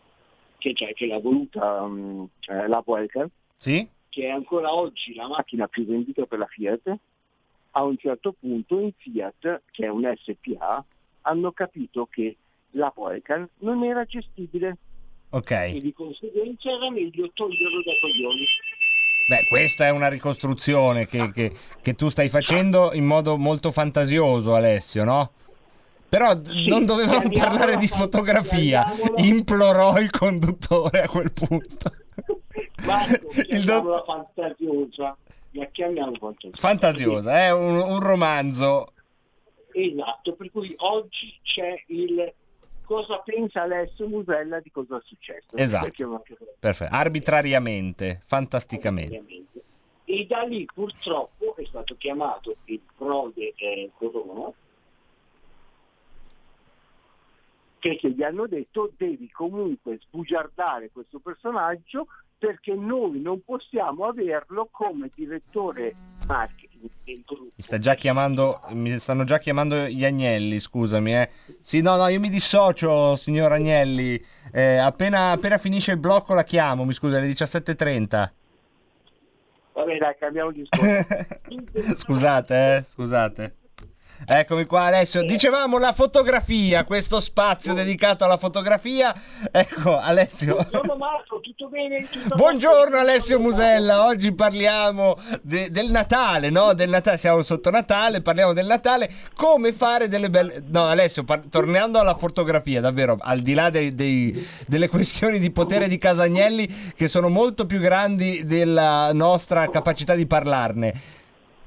che, cioè, che l'ha voluta ehm, eh, la Sì? che è ancora oggi la macchina più venduta per la Fiat, a un certo punto in Fiat, che è un SPA, hanno capito che la Poelcan non era gestibile e Ok. di conseguenza era meglio toglierlo dai coglioni. Beh, questa è una ricostruzione che, che- che tu stai facendo in modo molto fantasioso, Alessio, no? Però Sì, non dovevamo parlare di fotografia. Implorò il conduttore a quel punto. Marco, Il chiamiamola fantasiosa, la chiamiamo fantasiosa. Fantasiosa, è un, un romanzo. Esatto, per cui oggi c'è il cosa pensa Alessio Musella di cosa è successo. Esatto. Perfetto. Arbitrariamente, fantasticamente. E da lì purtroppo è stato chiamato il prode eh, Corona perché gli hanno detto devi comunque sbugiardare questo personaggio perché noi non possiamo averlo come direttore marketing del gruppo. Mi sta già chiamando, mi stanno già chiamando gli Agnelli, scusami, eh. Sì, no, no, io mi dissocio, signor Agnelli. Eh, appena, appena finisce il blocco la chiamo, mi scusi, alle 17.30. Vabbè dai, cambiamo discorso. scusate, eh, scusate. Eccomi qua Alessio, dicevamo la fotografia, questo spazio dedicato alla fotografia. Ecco Alessio. Buongiorno Marco, tutto bene? Tutto Buongiorno Alessio Musella, oggi parliamo de- del Natale, no? Del Natale, siamo sotto Natale, parliamo del Natale, come fare delle belle... No Alessio, par- tornando alla fotografia, davvero, al di là dei- dei- delle questioni di potere di Casagnelli che sono molto più grandi della nostra capacità di parlarne.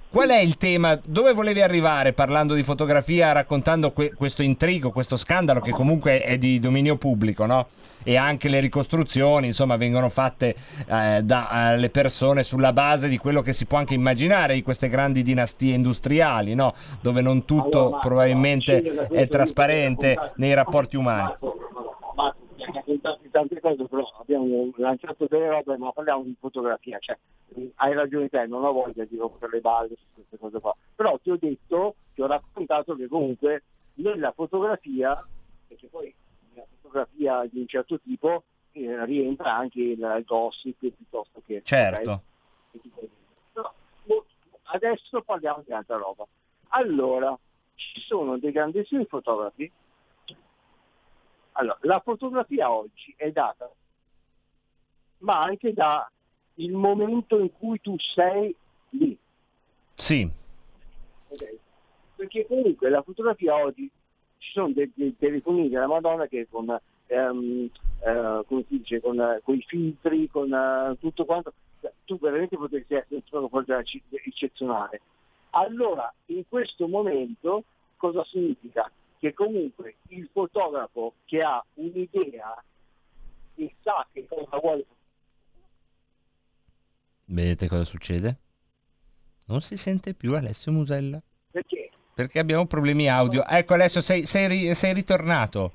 Qual è il tema? Dove volevi arrivare parlando di fotografia, raccontando que- questo intrigo, questo scandalo che comunque è di dominio pubblico, no? E anche le ricostruzioni, insomma, vengono fatte eh, dalle persone sulla base di quello che si può anche immaginare di queste grandi dinastie industriali, no? Dove non tutto Allora, Marco, probabilmente è trasparente nei rapporti umani. Marco, Raccontato tante cose, però abbiamo lanciato delle robe, ma parliamo di fotografia, cioè hai ragione te, non ho voglia di rompere le balle su queste cose qua. Però ti ho detto, ti ho raccontato che comunque nella fotografia, perché poi nella fotografia di un certo tipo eh, rientra anche il, gossip piuttosto che... Certo. ok? Però, mo- adesso parliamo di altra roba. Allora, ci sono dei grandissimi fotografi. Allora, la fotografia oggi è data, ma anche da il momento in cui tu sei lì. Sì, ok? Perché comunque la fotografia oggi ci sono dei, dei telefonini della Madonna che con, ehm, eh, come si dice, con, eh, con i filtri, con eh, tutto quanto, cioè, tu veramente potresti essere un fotografo eccezionale. Allora, in questo momento cosa significa? Che comunque il fotografo che ha un'idea e sa che cosa vuole vedete cosa succede? Non si sente più Alessio Musella. perché Perché abbiamo problemi audio. Ecco Alessio, sei, sei sei ritornato.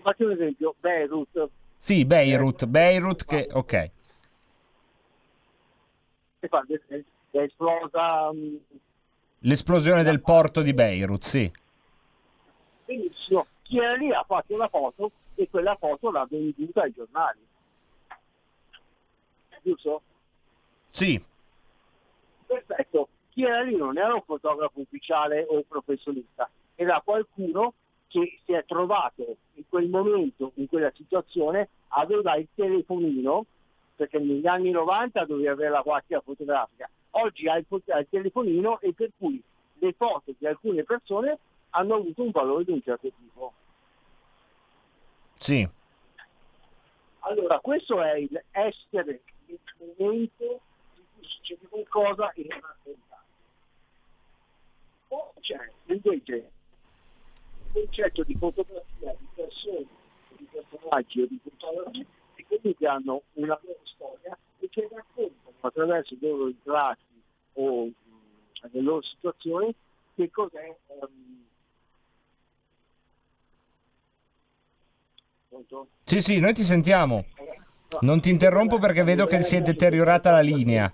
Faccio un esempio, Beirut Sì, Beirut, Beirut che... Ok. è esplosa mm, L'esplosione del porto di Beirut, sì. benissimo. Chi era lì ha fatto una foto e quella foto l'ha venduta ai giornali. Giusto? Sì, Perfetto. Chi era lì non era un fotografo ufficiale o professionista, era qualcuno che si è trovato in quel momento, in quella situazione, aveva il telefonino, perché negli anni 90 dovevi avere la macchina fotografica, oggi hai il, il telefonino e per cui le foto di alcune persone hanno avuto un valore di un certo tipo. sì. Allora, questo è il essere il momento in cui succede qualcosa e non raccontare. Poi c'è invece il concetto di fotografia di persone, di personaggi o di fotografi che comunque hanno una loro storia e che raccontano attraverso i loro ritratti o mh, le loro situazioni che cos'è Pronto? Sì, sì, noi ti sentiamo. Non ti interrompo perché vedo che si è deteriorata la linea.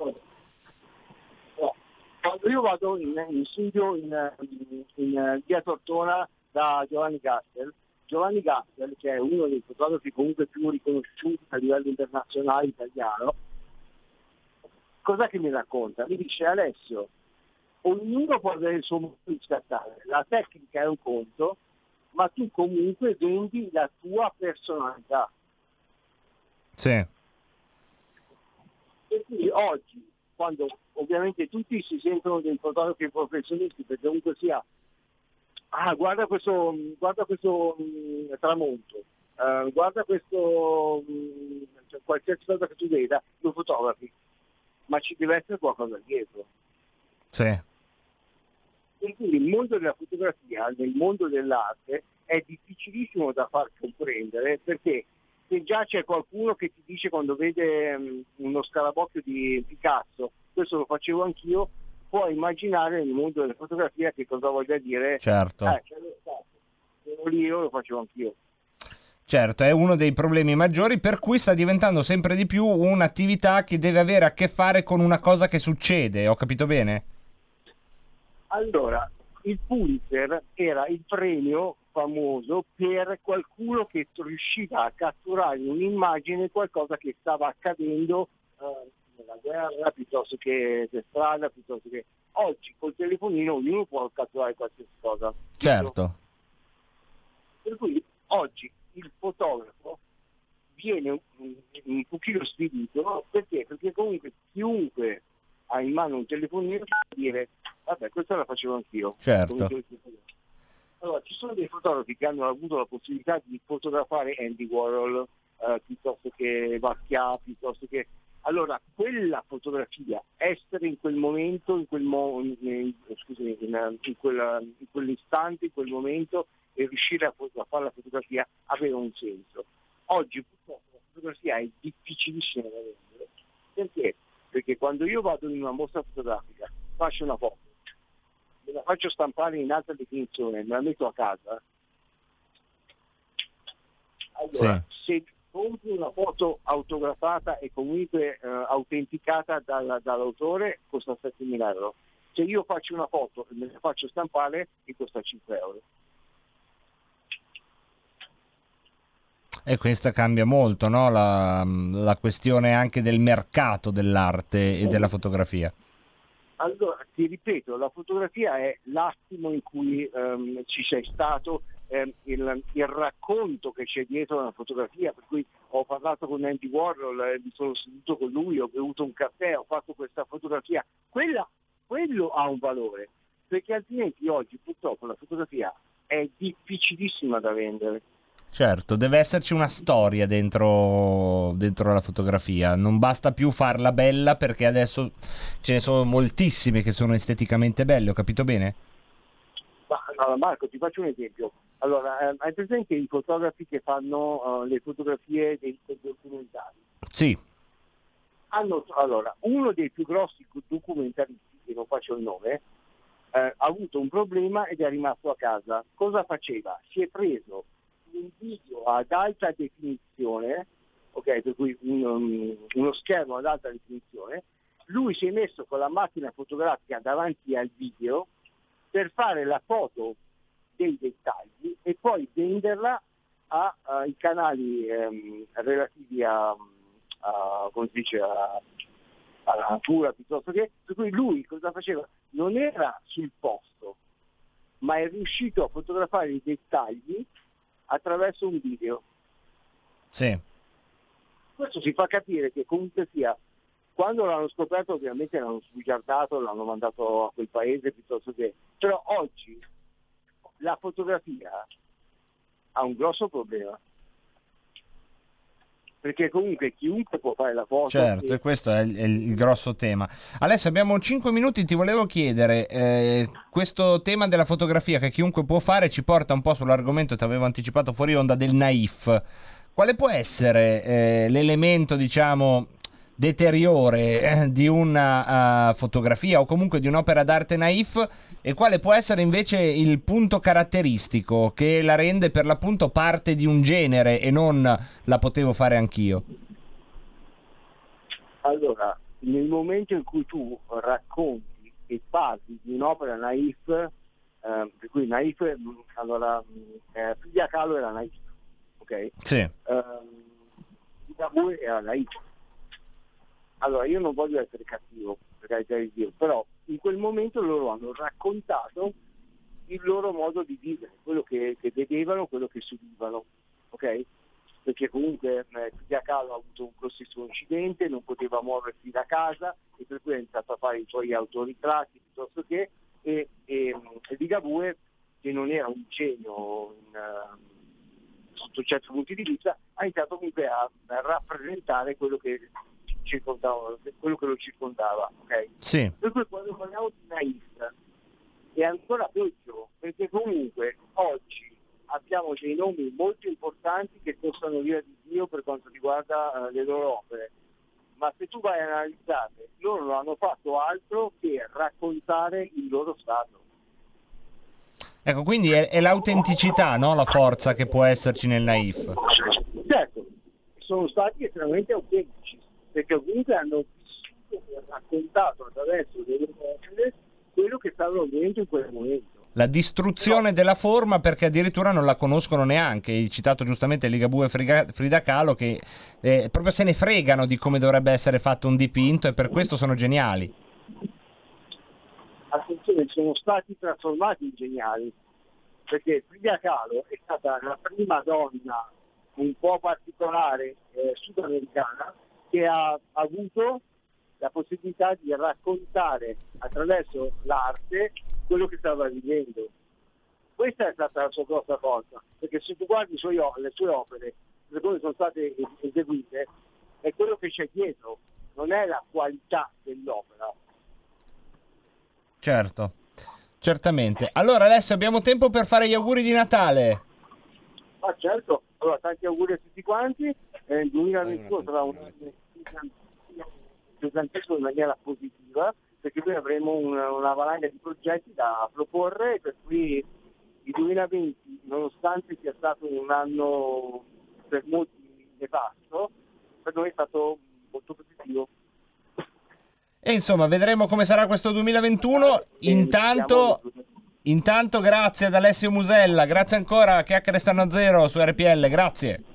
Quando io vado in, in studio in, in, in, via Tortona da Giovanni Gastel, Giovanni Gastel, che è uno dei fotografi comunque più riconosciuti a livello internazionale italiano, cosa che mi racconta? Mi dice Alessio, ognuno può avere il suo modo di scattare, la tecnica è un conto, ma tu comunque vendi la tua personalità. Sì, E quindi oggi, quando ovviamente tutti si sentono dei fotografi professionisti, perché comunque sia, ah guarda questo, guarda questo mm, tramonto, eh, guarda questo, mm, cioè, qualsiasi cosa che tu veda, lo fotografi, ma ci deve essere qualcosa dietro. sì, Per cui il mondo della fotografia, nel mondo dell'arte, è difficilissimo da far comprendere perché se già c'è qualcuno che ti dice quando vede mm, uno scarabocchio di Picasso, questo lo facevo anch'io, puoi immaginare nel mondo della fotografia che cosa voglia dire. Certo. Eh, io lo facevo anch'io. Certo, è uno dei problemi maggiori per cui sta diventando sempre di più un'attività che deve avere a che fare con una cosa che succede, ho capito bene? Allora, il Pulitzer era il premio famoso per qualcuno che riusciva a catturare in un'immagine qualcosa che stava accadendo eh, nella guerra piuttosto che per strada, piuttosto che oggi col telefonino ognuno può catturare qualsiasi cosa. Certo, Per cui oggi il fotografo viene un, pochino svilito perché? Perché comunque chiunque ha in mano un telefonino può dire vabbè questa la facevo anch'io. Certo. Allora, ci sono dei fotografi che hanno avuto la possibilità di fotografare Andy Warhol eh, piuttosto che Basquiat, piuttosto che... Allora, quella fotografia, essere in quel momento, in quel mo- in- scusami, in, in quella- in quell'istante, in quel momento e riuscire a, a fare la fotografia aveva un senso. Oggi purtroppo la fotografia è difficilissima da vendere. Perché? Perché quando io vado in una mostra fotografica, faccio una foto, me la faccio stampare in alta definizione, me la metto a casa. Allora, se compri una foto autografata e comunque eh, autenticata dalla- dall'autore, costa 7.000 euro. Se io faccio una foto e me la faccio stampare, mi costa 5 euro. E questa cambia molto, no? La, la questione anche del mercato dell'arte e della fotografia. Allora, ti ripeto, la fotografia è l'attimo in cui ehm, ci sei stato, ehm, il, il racconto che c'è dietro una fotografia, per cui ho parlato con Andy Warhol, eh, mi sono seduto con lui, ho bevuto un caffè, ho fatto questa fotografia, Quella- quello ha un valore, perché altrimenti oggi purtroppo la fotografia è difficilissima da vendere. Certo, deve esserci una storia dentro, dentro la fotografia, non basta più farla bella perché adesso ce ne sono moltissime che sono esteticamente belle, ho capito bene? Ma Marco, ti faccio un esempio. Allora, ehm, hai presente i fotografi che fanno eh, le fotografie dei dei documentari? Sì, hanno, allora, uno dei più grossi documentaristi, che non faccio il nome, eh, ha avuto un problema ed è rimasto a casa. Cosa faceva? Si è preso un video ad alta definizione, ok, per cui un- um, uno schermo ad alta definizione, lui si è messo con la macchina fotografica davanti al video per fare la foto dei dettagli e poi venderla ai canali ehm, relativi a, a- come si dice, a- alla natura piuttosto che, per cui lui cosa faceva? Non era sul posto, ma è riuscito a fotografare i dettagli attraverso un video. sì, Questo ci fa capire che comunque sia, quando l'hanno scoperto ovviamente l'hanno sbugiardato, l'hanno mandato a quel paese piuttosto che... Però oggi la fotografia ha un grosso problema. Perché comunque chiunque può fare la foto. certo, e- questo è il, è il grosso tema. Adesso abbiamo 5 minuti, ti volevo chiedere, eh, questo tema della fotografia che chiunque può fare ci porta un po' sull'argomento, ti avevo anticipato fuori onda, del naif. Quale può essere eh, l'elemento, diciamo, deteriore eh, di una eh, fotografia o comunque di un'opera d'arte naif e quale può essere invece il punto caratteristico che la rende per l'appunto parte di un genere e non la potevo fare anch'io. Allora, nel momento in cui tu racconti e parli di un'opera naif, eh, per cui naif, mh, allora, mh, eh, Frida Kahlo era naif, ok? Sì. Ligabue era naif. Allora, io non voglio essere cattivo, per carità di Dio, però in quel momento loro hanno raccontato il loro modo di vivere, quello che, che vedevano, quello che subivano, ok? Perché comunque eh, Frida Kahlo ha avuto un grossissimo incidente, non poteva muoversi da casa e per cui ha iniziato a fare i suoi autoritratti piuttosto che e, e, e Ligabue, che non era un genio in, eh, sotto certi punti di vista, ha iniziato comunque a, a rappresentare quello che, circondava, quello che lo circondava. ok? Sì. Per cui quando parliamo di naif è ancora peggio, perché comunque oggi abbiamo dei nomi molto importanti che costano via di Dio per quanto riguarda eh, le loro opere. Ma se tu vai a analizzare, loro non hanno fatto altro che raccontare il loro stato. Ecco, quindi è, è l'autenticità, no? La forza che può esserci nel naif. Certo, sono stati estremamente autentici, perché comunque hanno vissuto e raccontato attraverso le loro opere quello che stavano vivendo in quel momento. La distruzione della forma perché addirittura non la conoscono neanche. Hai citato giustamente Ligabue e Friga- Frida Kahlo che eh, proprio se ne fregano di come dovrebbe essere fatto un dipinto e per questo sono geniali. attenzione, sono stati trasformati in geniali, perché Frida Kahlo è stata la prima donna un po' particolare eh, sudamericana che ha avuto la possibilità di raccontare attraverso l'arte quello che stava vivendo. Questa è stata la sua grossa forza, perché se tu guardi suoi le sue opere, le come sono state es- eseguite, è quello che c'è dietro, non è la qualità dell'opera. Certo, certamente. Allora Alessio abbiamo tempo per fare gli auguri di Natale. Ma certo, allora tanti auguri a tutti quanti, eh, il 2021 sarà un anno gigantesco in maniera positiva, perché noi avremo una, una valanga di progetti da proporre, per cui il 2020, nonostante sia stato un anno per molti nefasto, per noi è stato molto positivo. E insomma, vedremo come sarà questo 2021. Intanto, intanto grazie ad Alessio Musella, grazie ancora a Chiacchiere stanno a zero su RPL, grazie.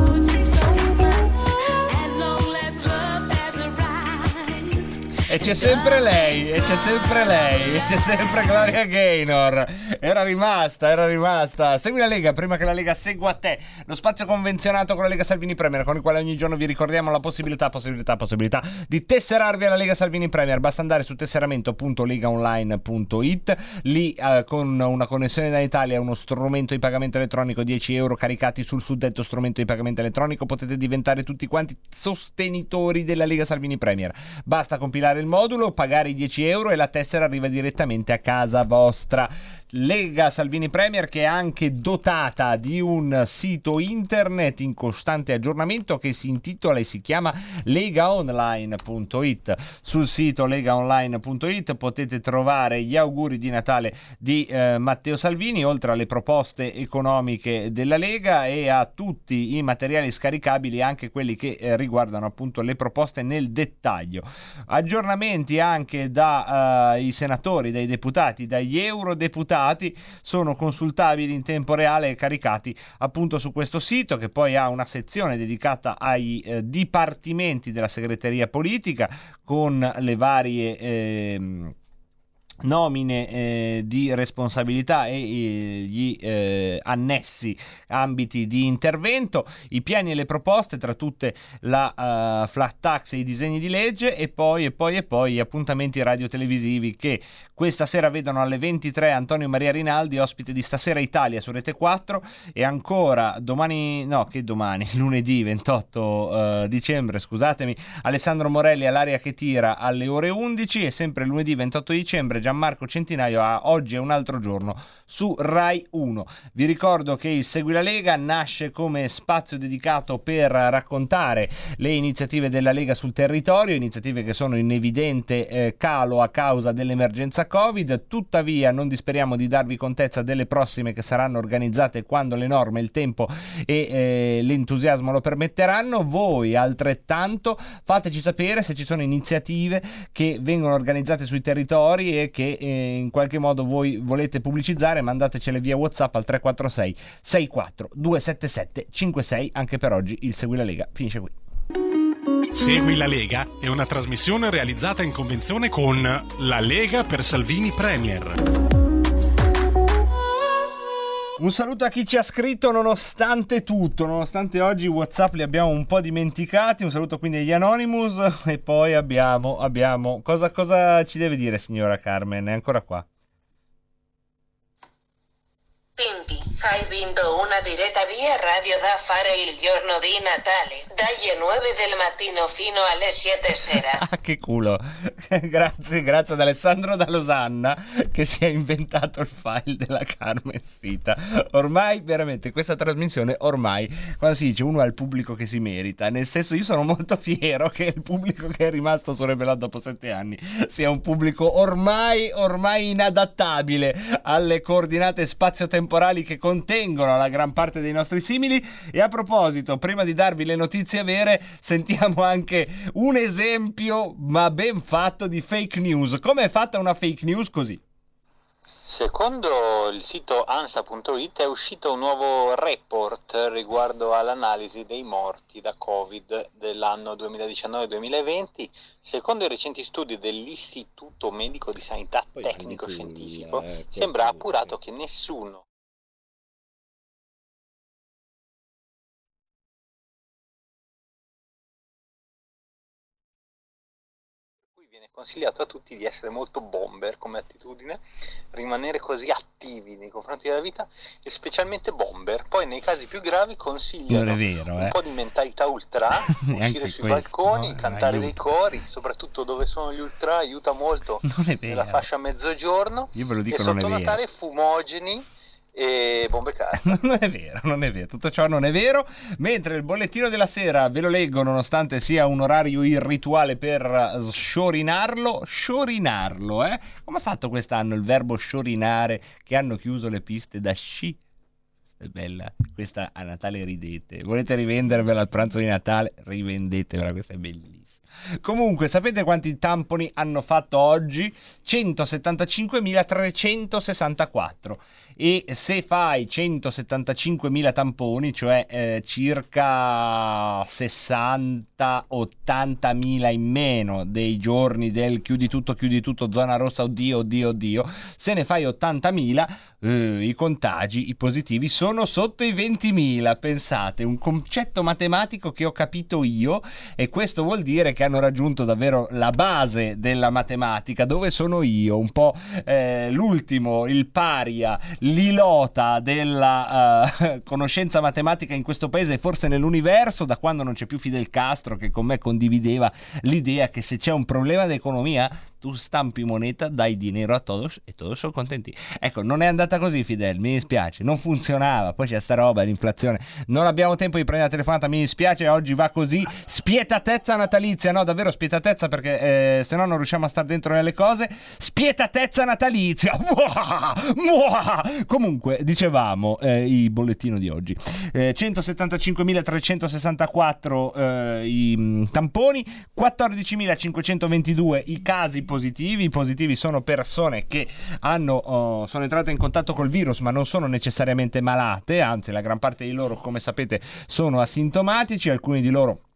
E c'è sempre lei, e c'è sempre lei, e c'è sempre Gloria Gaynor. Era rimasta, era rimasta. Segui la Lega prima che la Lega segua te. Lo spazio convenzionato con la Lega Salvini Premier, con il quale ogni giorno vi ricordiamo la possibilità, possibilità, possibilità di tesserarvi alla Lega Salvini Premier. Basta andare su tesseramento.legaonline.it. Lì eh, con una connessione da Italia uno strumento di pagamento elettronico 10 euro caricati sul suddetto strumento di pagamento elettronico potete diventare tutti quanti sostenitori della Lega Salvini Premier. Basta compilare il modulo, pagare i 10 euro e la tessera arriva direttamente a casa vostra. Lega Salvini Premier che è anche dotata di un sito internet in costante aggiornamento che si intitola e si chiama legaonline.it. Sul sito legaonline.it potete trovare gli auguri di Natale di eh, Matteo Salvini, oltre alle proposte economiche della Lega e a tutti i materiali scaricabili, anche quelli che eh, riguardano appunto le proposte nel dettaglio. Aggiornamenti anche dai senatori, dai deputati, dagli eurodeputati sono consultabili in tempo reale e caricati appunto su questo sito che poi ha una sezione dedicata ai eh, dipartimenti della segreteria politica con le varie ehm, nomine eh, di responsabilità e eh, gli eh, annessi ambiti di intervento, i piani e le proposte, tra tutte la uh, flat tax e i disegni di legge e poi e poi e poi gli appuntamenti radiotelevisivi che questa sera vedono alle 23 Antonio Maria Rinaldi, ospite di Stasera Italia su Rete 4 e ancora domani, no che domani, lunedì 28 uh, dicembre, scusatemi, Alessandro Morelli all'aria che tira alle ore 11 e sempre lunedì 28 dicembre Gianmarco Centinaio a Oggi è un altro giorno su Rai 1. Vi ricordo che il Segui la Lega nasce come spazio dedicato per raccontare le iniziative della Lega sul territorio, iniziative che sono in evidente eh, calo a causa dell'emergenza Covid, tuttavia non disperiamo di darvi contezza delle prossime che saranno organizzate quando le norme, il tempo e eh, l'entusiasmo lo permetteranno. Voi altrettanto fateci sapere se ci sono iniziative che vengono organizzate sui territori e che eh, in qualche modo voi volete pubblicizzare, mandatecele via WhatsApp al 346 64 277 56. Anche per oggi il Segui la Lega finisce qui. Segui la Lega è una trasmissione realizzata in convenzione con La Lega per Salvini Premier. Un saluto a chi ci ha scritto nonostante tutto, nonostante oggi WhatsApp li abbiamo un po' dimenticati. Un saluto quindi agli Anonymous e poi abbiamo, abbiamo cosa, cosa ci deve dire signora Carmen? È ancora qua. Quindi Hai vinto una diretta via radio da fare il giorno di Natale, dalle 9 del mattino fino alle 7 sera. Ah, che culo. grazie, grazie ad Alessandro da Losanna che si è inventato il file della Carmen Sita. Ormai, veramente, questa trasmissione, ormai, quando si dice uno ha il pubblico che si merita, nel senso io sono molto fiero che il pubblico che è rimasto su Rebelot dopo sette anni sia un pubblico ormai, ormai inadattabile alle coordinate spazio-temporali che contengono la gran parte dei nostri simili. E a proposito, prima di darvi le notizie vere, sentiamo anche un esempio, ma ben fatto, di fake news. Come è fatta una fake news così? Secondo il sito ansa.it è uscito un nuovo report riguardo all'analisi dei morti da Covid dell'anno 2019-2020. Secondo i recenti studi dell'Istituto Medico di Sanità Tecnico Scientifico, sembra appurato che nessuno consigliato a tutti di essere molto bomber come attitudine, rimanere così attivi nei confronti della vita e specialmente bomber. Poi nei casi più gravi consigliano vero, un eh. po' di mentalità ultra, uscire sui questo, balconi, no, cantare dei cori, soprattutto dove sono gli ultra aiuta molto nella fascia mezzogiorno Io ve lo e dico, non è sotto vero. Natale fumogeni e bombe carta. Non è vero, non è vero, tutto ciò non è vero. Mentre il bollettino della sera ve lo leggo, nonostante sia un orario irrituale per eh, sciorinarlo. Sciorinarlo, eh? Come ha fatto quest'anno il verbo sciorinare che hanno chiuso le piste da sci? È bella, questa a Natale ridete. Volete rivendervela al pranzo di Natale? Rivendetevela, questa è bellissima. Comunque, sapete quanti tamponi hanno fatto oggi? 175.364. E se fai 175.000 tamponi, cioè eh, circa 60-80.000 in meno dei giorni del chiudi tutto, chiudi tutto, zona rossa, oddio, oddio, oddio, se ne fai 80.000, eh, i contagi, i positivi sono sotto i 20.000. Pensate, un concetto matematico che ho capito io e questo vuol dire che hanno raggiunto davvero la base della matematica, dove sono io, un po' eh, l'ultimo, il paria, l'ilota della eh, conoscenza matematica in questo paese e forse nell'universo, da quando non c'è più Fidel Castro che con me condivideva l'idea che se c'è un problema d'economia tu stampi moneta, dai dinero a todos e todos sono contenti. Ecco, non è andata così Fidel, mi dispiace, non funzionava, poi c'è sta roba, l'inflazione. Non abbiamo tempo di prendere la telefonata, mi dispiace, oggi va così. Spietatezza natalizia, no, davvero spietatezza perché eh, se no non riusciamo a stare dentro nelle cose. Spietatezza natalizia. Muah! Muah! Comunque, dicevamo eh, il bollettino di oggi. Eh, 175.364 eh, i mm, tamponi, 14.522 i casi positivi. I positivi sono persone che hanno, oh, sono entrate in contatto col virus ma non sono necessariamente malate, anzi la gran parte di loro come sapete sono asintomatici, alcuni di loro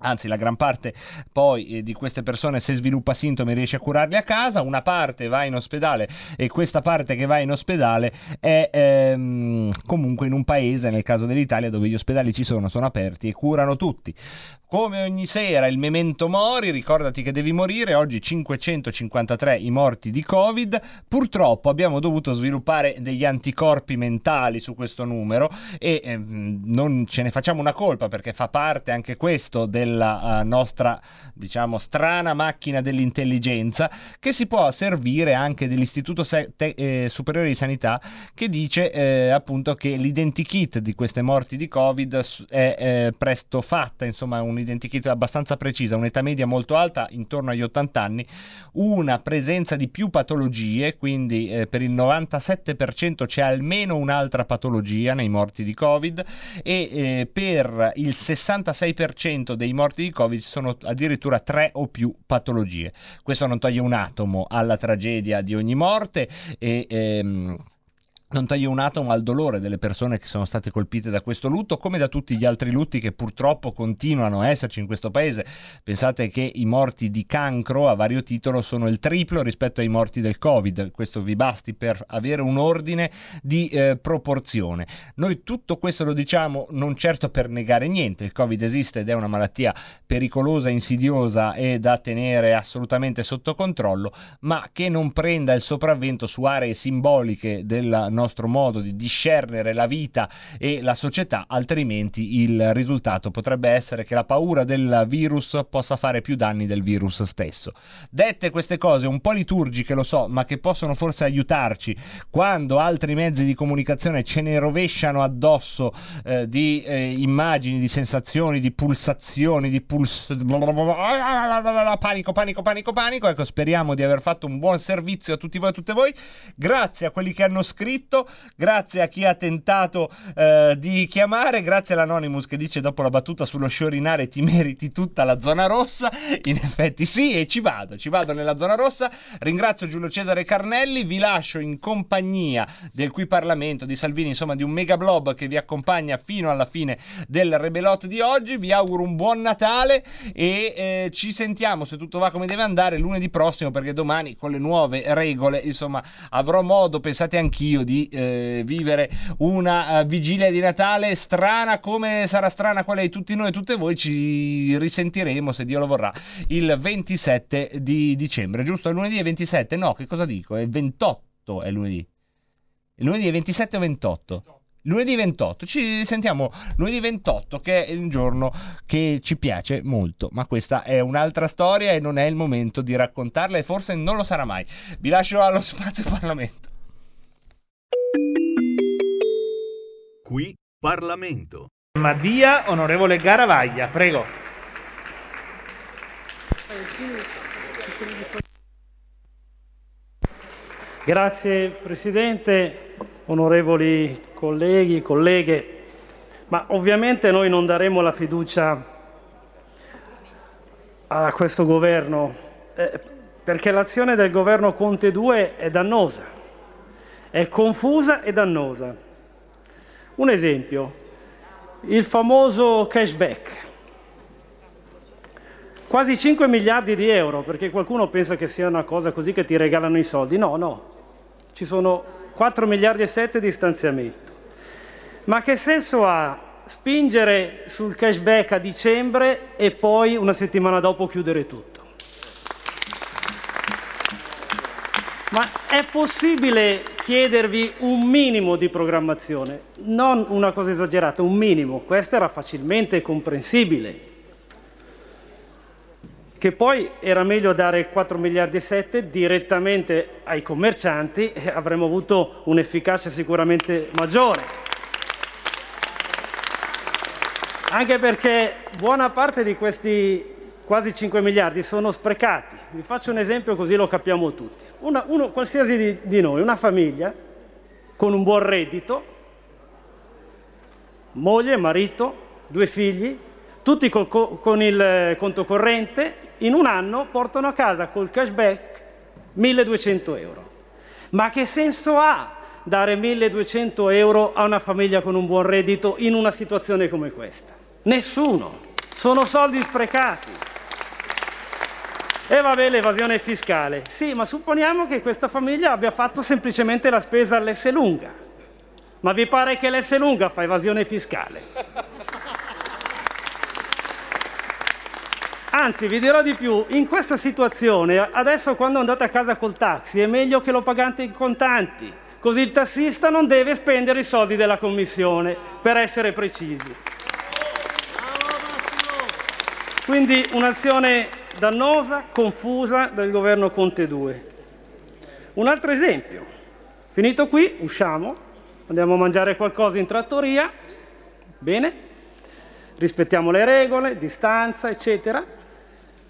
Anzi, la gran parte poi eh, di queste persone, se sviluppa sintomi, riesce a curarli a casa. Una parte va in ospedale e questa parte che va in ospedale è ehm, comunque in un paese, nel caso dell'Italia, dove gli ospedali ci sono, sono aperti e curano tutti. Come ogni sera il memento mori, ricordati che devi morire, oggi 553 i morti di Covid, purtroppo abbiamo dovuto sviluppare degli anticorpi mentali su questo numero e ehm, non ce ne facciamo una colpa perché fa parte anche questo della eh, nostra, diciamo, strana macchina dell'intelligenza che si può servire anche dell'Istituto Se- Te- eh, Superiore di Sanità che dice eh, appunto che l'identikit di queste morti di Covid è eh, presto fatta, insomma un identikit abbastanza precisa, un'età media molto alta, intorno agli 80 anni, una presenza di più patologie, quindi eh, per il 97% c'è almeno un'altra patologia nei morti di Covid e eh, per il 66% dei morti di Covid ci sono addirittura tre o più patologie. Questo non toglie un atomo alla tragedia di ogni morte e ehm, non toglie un atomo al dolore delle persone che sono state colpite da questo lutto, come da tutti gli altri lutti che purtroppo continuano a esserci in questo paese. Pensate che i morti di cancro a vario titolo sono il triplo rispetto ai morti del Covid. Questo vi basti per avere un ordine di eh, proporzione. Noi tutto questo lo diciamo non certo per negare niente. Il Covid esiste ed è una malattia pericolosa, insidiosa e da tenere assolutamente sotto controllo, ma che non prenda il sopravvento su aree simboliche della nostro modo di discernere la vita e la società, altrimenti il risultato potrebbe essere che la paura del virus possa fare più danni del virus stesso. Dette queste cose un po' liturgiche, lo so, ma che possono forse aiutarci quando altri mezzi di comunicazione ce ne rovesciano addosso eh, di eh, immagini, di sensazioni, di pulsazioni, di puls... panico, panico, panico, panico. Ecco, speriamo di aver fatto un buon servizio a tutti voi e a tutte voi. Grazie a quelli che hanno scritto, grazie a chi ha tentato eh, di chiamare, grazie all'Anonymous che dice dopo la battuta sullo sciorinare ti meriti tutta la zona rossa. In effetti sì, e ci vado, ci vado nella zona rossa. Ringrazio Giulio Cesare Carnelli, vi lascio in compagnia del qui Parlamento, di Salvini, insomma di un mega blob che vi accompagna fino alla fine del rebelot di oggi. Vi auguro un buon Natale e eh, ci sentiamo se tutto va come deve andare lunedì prossimo perché domani con le nuove regole insomma avrò modo, pensate anch'io, di eh, vivere una uh, vigilia di Natale strana come sarà strana quella di tutti noi e tutte voi. Ci risentiremo se Dio lo vorrà il 27 di dicembre, giusto? È lunedì è 27? No, che cosa dico? È 28 è lunedì. Il lunedì è 27 o 28? Lunedì 28, ci sentiamo lunedì 28 che è il giorno che ci piace molto, ma questa è un'altra storia e non è il momento di raccontarla e forse non lo sarà mai. Vi lascio allo spazio Parlamento. Qui Parlamento. Madia, onorevole Garavaglia, prego. Grazie Presidente, onorevoli colleghi, colleghe, ma ovviamente noi non daremo la fiducia a questo governo eh, perché l'azione del governo Conte 2 è dannosa, è confusa e dannosa. Un esempio, il famoso cashback. Quasi 5 miliardi di euro, perché qualcuno pensa che sia una cosa così che ti regalano i soldi. No, no, ci sono 4 miliardi e 7 di stanziamento. Ma che senso ha spingere sul cashback a dicembre e poi una settimana dopo chiudere tutto? Ma è possibile chiedervi un minimo di programmazione, non una cosa esagerata, un minimo. Questo era facilmente comprensibile. Che poi era meglio dare 4 miliardi e 7 direttamente ai commercianti e avremmo avuto un'efficacia sicuramente maggiore. Anche perché buona parte di questi quasi 5 miliardi sono sprecati. Vi faccio un esempio così lo capiamo tutti. Una, uno, qualsiasi di, di noi, una famiglia con un buon reddito, moglie, marito, due figli, tutti col, con il conto corrente, in un anno portano a casa col cashback 1200 euro. Ma che senso ha dare 1200 euro a una famiglia con un buon reddito in una situazione come questa? Nessuno. Sono soldi sprecati. E vabbè l'evasione fiscale. Sì, ma supponiamo che questa famiglia abbia fatto semplicemente la spesa all'S lunga. Ma vi pare che l'S lunga fa evasione fiscale? Anzi, vi dirò di più, in questa situazione, adesso quando andate a casa col taxi, è meglio che lo pagate in contanti, così il tassista non deve spendere i soldi della commissione, per essere precisi. Quindi un'azione dannosa, confusa del governo Conte 2. Un altro esempio. Finito qui, usciamo, andiamo a mangiare qualcosa in trattoria, bene, rispettiamo le regole, distanza, eccetera.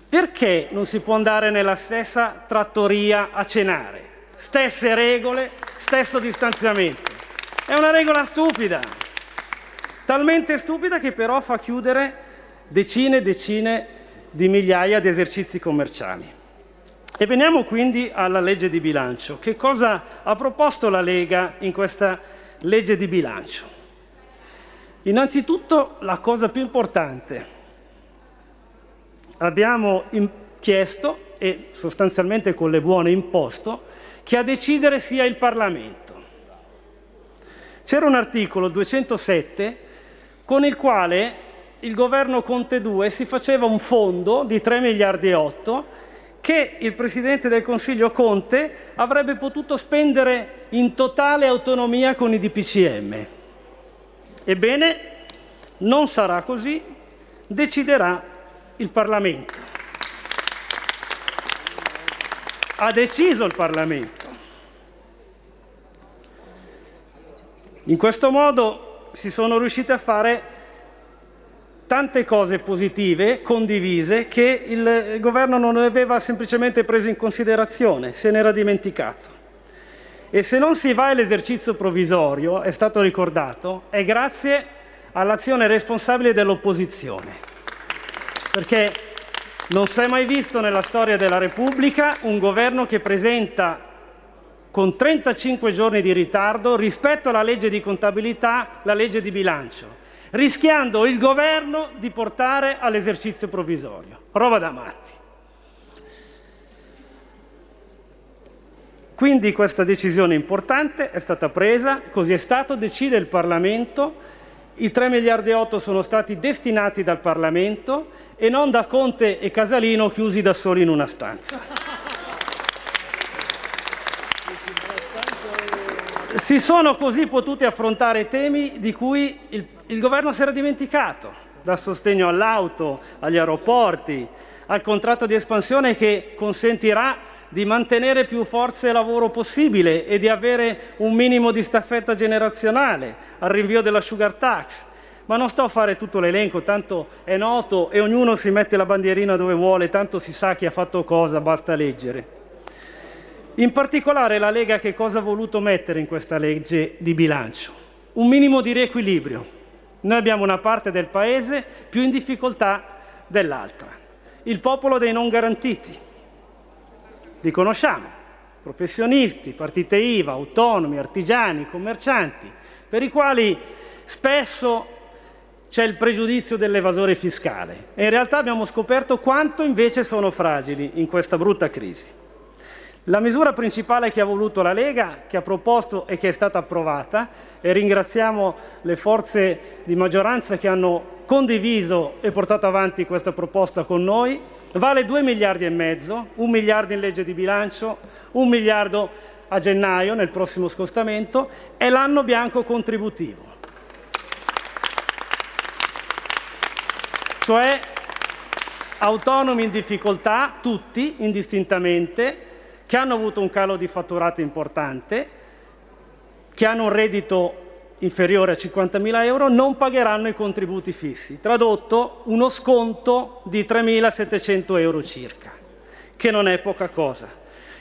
Perché non si può andare nella stessa trattoria a cenare? Stesse regole, stesso distanziamento. È una regola stupida, talmente stupida che però fa chiudere decine e decine di migliaia di esercizi commerciali. E veniamo quindi alla legge di bilancio. Che cosa ha proposto la Lega in questa legge di bilancio? Innanzitutto la cosa più importante. Abbiamo chiesto, e sostanzialmente con le buone imposto, che a decidere sia il Parlamento. C'era un articolo 207 con il quale il governo Conte 2 si faceva un fondo di 3 miliardi e 8 che il Presidente del Consiglio Conte avrebbe potuto spendere in totale autonomia con i DPCM. Ebbene, non sarà così, deciderà il Parlamento. Ha deciso il Parlamento. In questo modo si sono riusciti a fare tante cose positive, condivise, che il governo non aveva semplicemente preso in considerazione, se n'era dimenticato. E se non si va all'esercizio provvisorio, è stato ricordato, è grazie all'azione responsabile dell'opposizione. Perché non si è mai visto nella storia della Repubblica un governo che presenta con 35 giorni di ritardo rispetto alla legge di contabilità la legge di bilancio, rischiando il governo di portare all'esercizio provvisorio. Roba da matti. Quindi questa decisione importante è stata presa, così è stato, decide il Parlamento, i 3 miliardi e 8 sono stati destinati dal Parlamento e non da Conte e Casalino chiusi da soli in una stanza. Si sono così potuti affrontare temi di cui il, il governo si era dimenticato, dal sostegno all'auto, agli aeroporti, al contratto di espansione che consentirà di mantenere più forza e lavoro possibile e di avere un minimo di staffetta generazionale, al rinvio della sugar tax. Ma non sto a fare tutto l'elenco, tanto è noto e ognuno si mette la bandierina dove vuole, tanto si sa chi ha fatto cosa, basta leggere. In particolare la Lega che cosa ha voluto mettere in questa legge di bilancio? Un minimo di riequilibrio. Noi abbiamo una parte del Paese più in difficoltà dell'altra. Il popolo dei non garantiti. Li conosciamo. Professionisti, partite IVA, autonomi, artigiani, commercianti, per i quali spesso c'è il pregiudizio dell'evasore fiscale e in realtà abbiamo scoperto quanto invece sono fragili in questa brutta crisi. La misura principale che ha voluto la Lega, che ha proposto e che è stata approvata, e ringraziamo le forze di maggioranza che hanno condiviso e portato avanti questa proposta con noi, vale 2 miliardi e mezzo, un miliardo in legge di bilancio, un miliardo a gennaio nel prossimo scostamento, è l'anno bianco contributivo. Cioè autonomi in difficoltà, tutti indistintamente, che hanno avuto un calo di fatturato importante, che hanno un reddito inferiore a 50.000 euro, non pagheranno i contributi fissi. Tradotto, uno sconto di 3.700 euro circa, che non è poca cosa.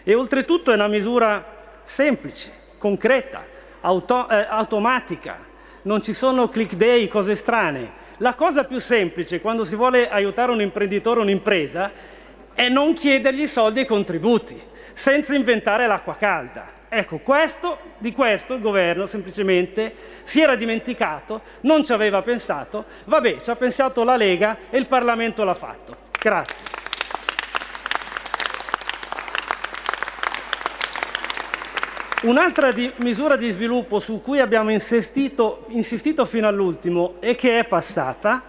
E oltretutto è una misura semplice, concreta, auto- eh, automatica, non ci sono click day, cose strane. La cosa più semplice quando si vuole aiutare un imprenditore o un'impresa è non chiedergli soldi e contributi, senza inventare l'acqua calda. Ecco, questo, di questo il governo semplicemente si era dimenticato, non ci aveva pensato, vabbè, ci ha pensato la Lega e il Parlamento l'ha fatto. Grazie. Un'altra di- misura di sviluppo su cui abbiamo insistito, insistito fino all'ultimo e che è passata,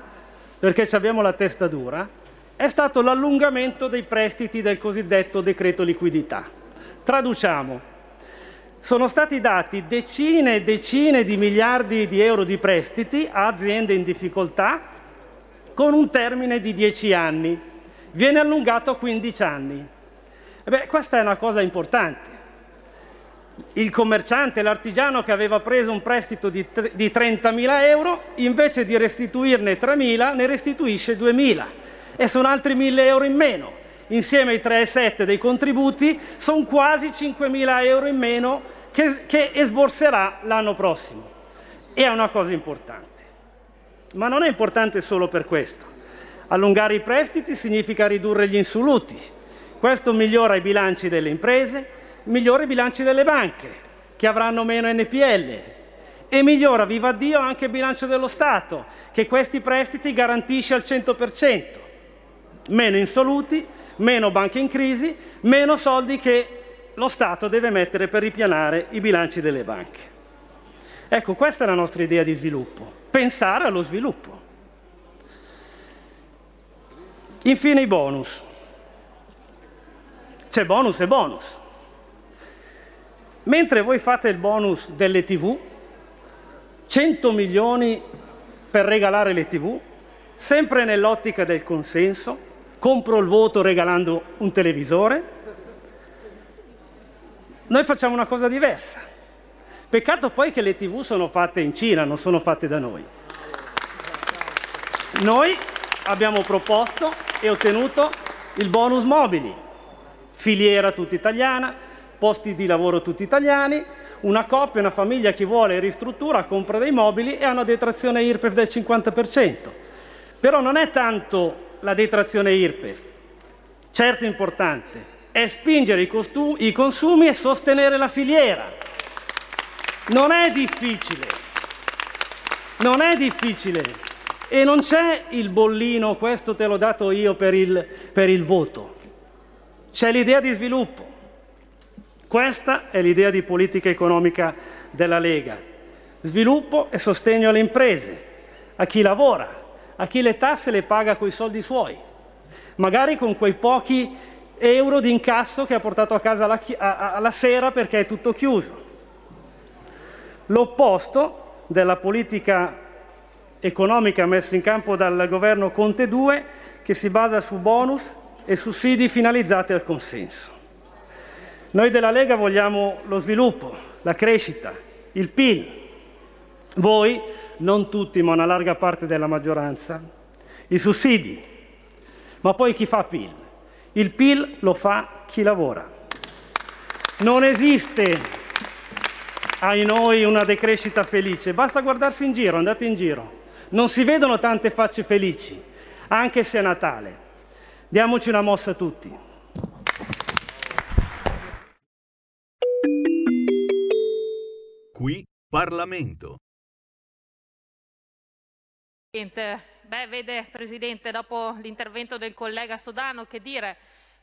perché abbiamo la testa dura, è stato l'allungamento dei prestiti del cosiddetto decreto liquidità. Traduciamo, sono stati dati decine e decine di miliardi di euro di prestiti a aziende in difficoltà con un termine di 10 anni. Viene allungato a 15 anni. E beh, questa è una cosa importante. Il commerciante, l'artigiano che aveva preso un prestito di, di 30.000 euro, invece di restituirne 3.000, ne restituisce 2.000 e sono altri 1.000 euro in meno. Insieme ai 3,7 dei contributi sono quasi 5.000 euro in meno che, che esborserà l'anno prossimo. E è una cosa importante. Ma non è importante solo per questo. Allungare i prestiti significa ridurre gli insoluti. Questo migliora i bilanci delle imprese, migliora i bilanci delle banche, che avranno meno NPL, e migliora, viva Dio, anche il bilancio dello Stato, che questi prestiti garantisce al 100%. Meno insoluti, meno banche in crisi, meno soldi che lo Stato deve mettere per ripianare i bilanci delle banche. Ecco, questa è la nostra idea di sviluppo, pensare allo sviluppo. Infine i bonus. c'è bonus e bonus. Mentre voi fate il bonus delle tv, 100 milioni per regalare le tv, sempre nell'ottica del consenso, compro il voto regalando un televisore, noi facciamo una cosa diversa. Peccato poi che le tv sono fatte in Cina, non sono fatte da noi. Noi abbiamo proposto e ottenuto il bonus mobili, filiera tutta italiana, posti di lavoro tutti italiani, una coppia, una famiglia, chi vuole ristruttura, compra dei mobili e ha una detrazione IRPEF del 50%. Però non è tanto la detrazione IRPEF, certo importante, è spingere i, costu- i consumi e sostenere la filiera. Non è difficile, non è difficile e non c'è il bollino, questo te l'ho dato io per il, per il voto, c'è l'idea di sviluppo. Questa è l'idea di politica economica della Lega. Sviluppo e sostegno alle imprese, a chi lavora, a chi le tasse le paga coi soldi suoi, magari con quei pochi euro di incasso che ha portato a casa alla, alla sera perché è tutto chiuso. L'opposto della politica economica messa in campo dal governo Conte 2 che si basa su bonus e sussidi finalizzati al consenso. Noi della Lega vogliamo lo sviluppo, la crescita, il PIL. Voi, non tutti, ma una larga parte della maggioranza, i sussidi. Ma poi chi fa PIL? Il PIL lo fa chi lavora. Non esiste, ai noi, una decrescita felice. Basta guardarsi in giro, andate in giro. Non si vedono tante facce felici, anche se è Natale. Diamoci una mossa tutti. Qui Parlamento. Beh, vede Presidente, dopo l'intervento del collega Sodano, che dire,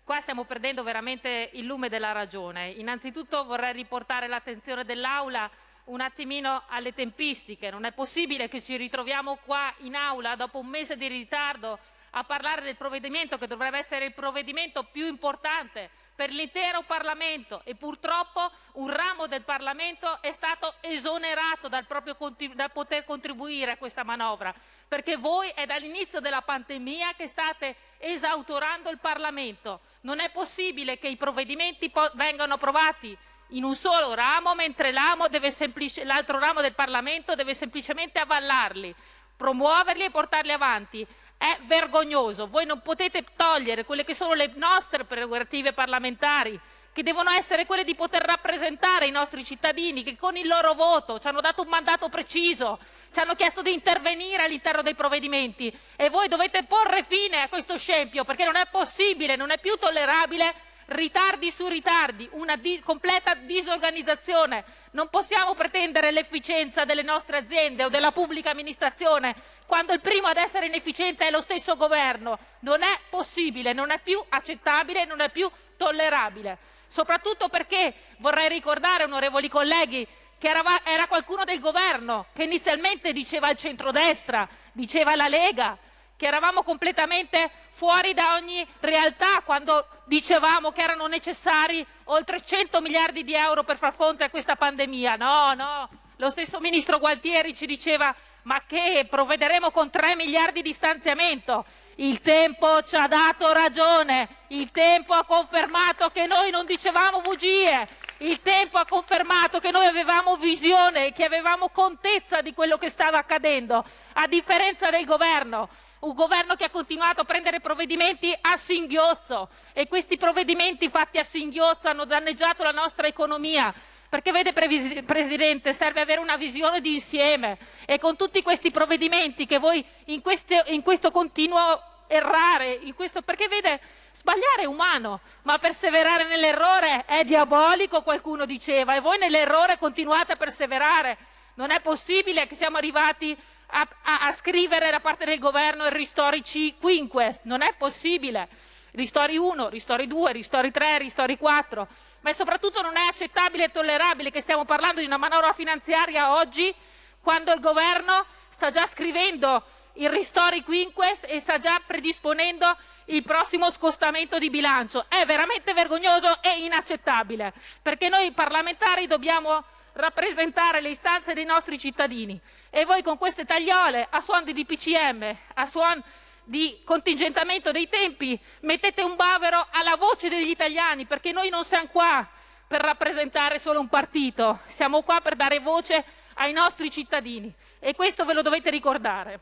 qua stiamo perdendo veramente il lume della ragione. Innanzitutto vorrei riportare l'attenzione dell'Aula un attimino alle tempistiche. Non è possibile che ci ritroviamo qua in Aula dopo un mese di ritardo a parlare del provvedimento che dovrebbe essere il provvedimento più importante per l'intero Parlamento e purtroppo un ramo del Parlamento è stato esonerato dal, proprio dal poter contribuire a questa manovra, perché voi è dall'inizio della pandemia che state esautorando il Parlamento. Non è possibile che i provvedimenti vengano approvati in un solo ramo, mentre l'altro ramo del Parlamento deve semplicemente avvallarli, promuoverli e portarli avanti. È vergognoso. Voi non potete togliere quelle che sono le nostre prerogative parlamentari, che devono essere quelle di poter rappresentare i nostri cittadini, che con il loro voto ci hanno dato un mandato preciso, ci hanno chiesto di intervenire all'interno dei provvedimenti e voi dovete porre fine a questo scempio, perché non è possibile, non è più tollerabile ritardi su ritardi, una di- completa disorganizzazione. Non possiamo pretendere l'efficienza delle nostre aziende o della pubblica amministrazione quando il primo ad essere inefficiente è lo stesso governo. Non è possibile, non è più accettabile, non è più tollerabile. Soprattutto perché vorrei ricordare, onorevoli colleghi, che era, era qualcuno del governo che inizialmente diceva il centrodestra, diceva la Lega, che eravamo completamente fuori da ogni realtà quando dicevamo che erano necessari oltre 100 miliardi di euro per far fronte a questa pandemia. No, no, lo stesso ministro Gualtieri ci diceva ma che provvederemo con 3 miliardi di stanziamento. Il tempo ci ha dato ragione, il tempo ha confermato che noi non dicevamo bugie, il tempo ha confermato che noi avevamo visione, che avevamo contezza di quello che stava accadendo, a differenza del governo un governo che ha continuato a prendere provvedimenti a singhiozzo e questi provvedimenti fatti a singhiozzo hanno danneggiato la nostra economia. Perché vede, Previs- Presidente, serve avere una visione di insieme e con tutti questi provvedimenti che voi in, queste, in questo continuo errare, questo, perché vede, sbagliare è umano, ma perseverare nell'errore è diabolico, qualcuno diceva, e voi nell'errore continuate a perseverare. Non è possibile che siamo arrivati a, a, a scrivere da parte del governo il ristori quinques, non è possibile. Ristori 1, ristori 2, ristori 3, ristori 4, ma soprattutto non è accettabile e tollerabile che stiamo parlando di una manovra finanziaria oggi quando il governo sta già scrivendo il ristori quinques e sta già predisponendo il prossimo scostamento di bilancio. È veramente vergognoso e inaccettabile, perché noi parlamentari dobbiamo rappresentare le istanze dei nostri cittadini e voi con queste tagliole a suon di DPCM, a suon di contingentamento dei tempi, mettete un bavero alla voce degli italiani, perché noi non siamo qua per rappresentare solo un partito, siamo qua per dare voce ai nostri cittadini e questo ve lo dovete ricordare.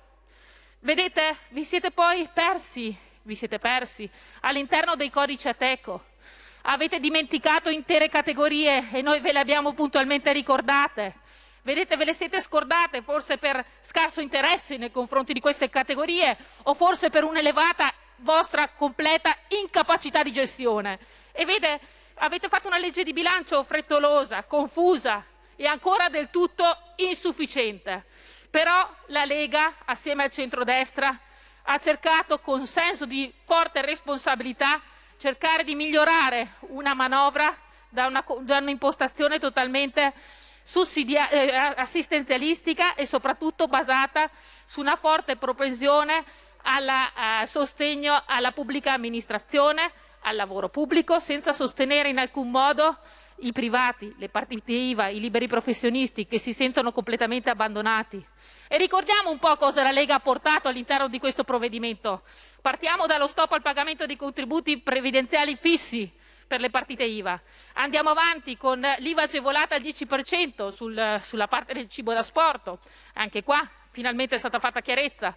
Vedete, vi siete poi persi, vi siete persi all'interno dei codici Ateco. Avete dimenticato intere categorie e noi ve le abbiamo puntualmente ricordate. Vedete, ve le siete scordate forse per scarso interesse nei confronti di queste categorie o forse per un'elevata vostra completa incapacità di gestione. E vede, avete fatto una legge di bilancio frettolosa, confusa e ancora del tutto insufficiente. Però la Lega, assieme al centrodestra, ha cercato con senso di forte responsabilità cercare di migliorare una manovra da, una, da un'impostazione totalmente sussidia- eh, assistenzialistica e soprattutto basata su una forte propensione al sostegno alla pubblica amministrazione, al lavoro pubblico, senza sostenere in alcun modo i privati, le partite IVA, i liberi professionisti che si sentono completamente abbandonati. E ricordiamo un po' cosa la Lega ha portato all'interno di questo provvedimento. Partiamo dallo stop al pagamento dei contributi previdenziali fissi per le partite IVA. Andiamo avanti con l'IVA agevolata al 10% sul, sulla parte del cibo da sport. Anche qua finalmente è stata fatta chiarezza.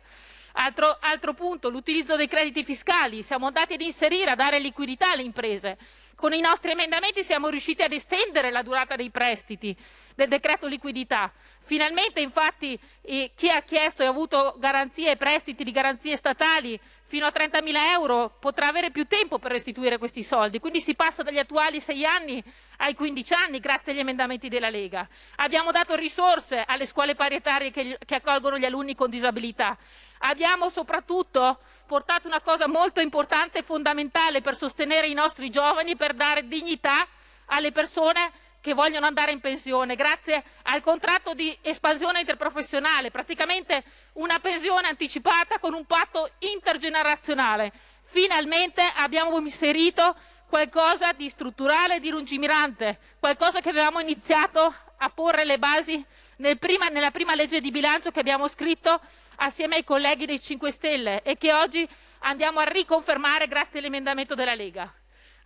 Altro, altro punto, l'utilizzo dei crediti fiscali. Siamo andati ad inserire, a dare liquidità alle imprese. Con i nostri emendamenti siamo riusciti ad estendere la durata dei prestiti del decreto liquidità. Finalmente, infatti, eh, chi ha chiesto e ha avuto garanzie e prestiti di garanzie statali fino a 30.000 euro potrà avere più tempo per restituire questi soldi. Quindi si passa dagli attuali 6 anni ai 15 anni grazie agli emendamenti della Lega. Abbiamo dato risorse alle scuole paritarie che, che accolgono gli alunni con disabilità. Abbiamo soprattutto portato una cosa molto importante e fondamentale per sostenere i nostri giovani, per dare dignità alle persone che vogliono andare in pensione, grazie al contratto di espansione interprofessionale, praticamente una pensione anticipata con un patto intergenerazionale. Finalmente abbiamo inserito qualcosa di strutturale di lungimirante, qualcosa che avevamo iniziato a porre le basi nel prima, nella prima legge di bilancio che abbiamo scritto assieme ai colleghi dei 5 Stelle e che oggi andiamo a riconfermare grazie all'emendamento della Lega.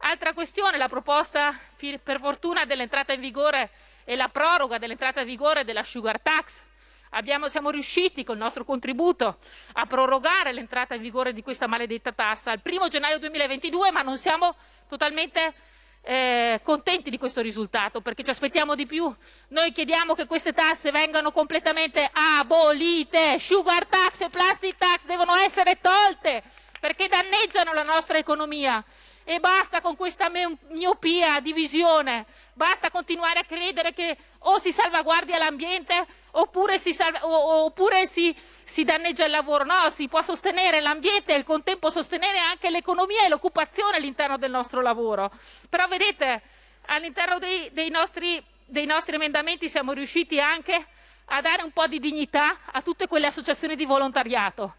Altra questione, la proposta per fortuna dell'entrata in vigore e la proroga dell'entrata in vigore della sugar tax. Abbiamo, siamo riusciti col nostro contributo a prorogare l'entrata in vigore di questa maledetta tassa al 1 gennaio 2022, ma non siamo totalmente eh, contenti di questo risultato perché ci aspettiamo di più. Noi chiediamo che queste tasse vengano completamente abolite. Sugar tax e plastic tax devono essere tolte perché danneggiano la nostra economia. E basta con questa miopia di visione, basta continuare a credere che o si salvaguardia l'ambiente oppure si, salva, oppure si, si danneggia il lavoro. No, si può sostenere l'ambiente e al contempo sostenere anche l'economia e l'occupazione all'interno del nostro lavoro. Però vedete, all'interno dei, dei, nostri, dei nostri emendamenti siamo riusciti anche a dare un po' di dignità a tutte quelle associazioni di volontariato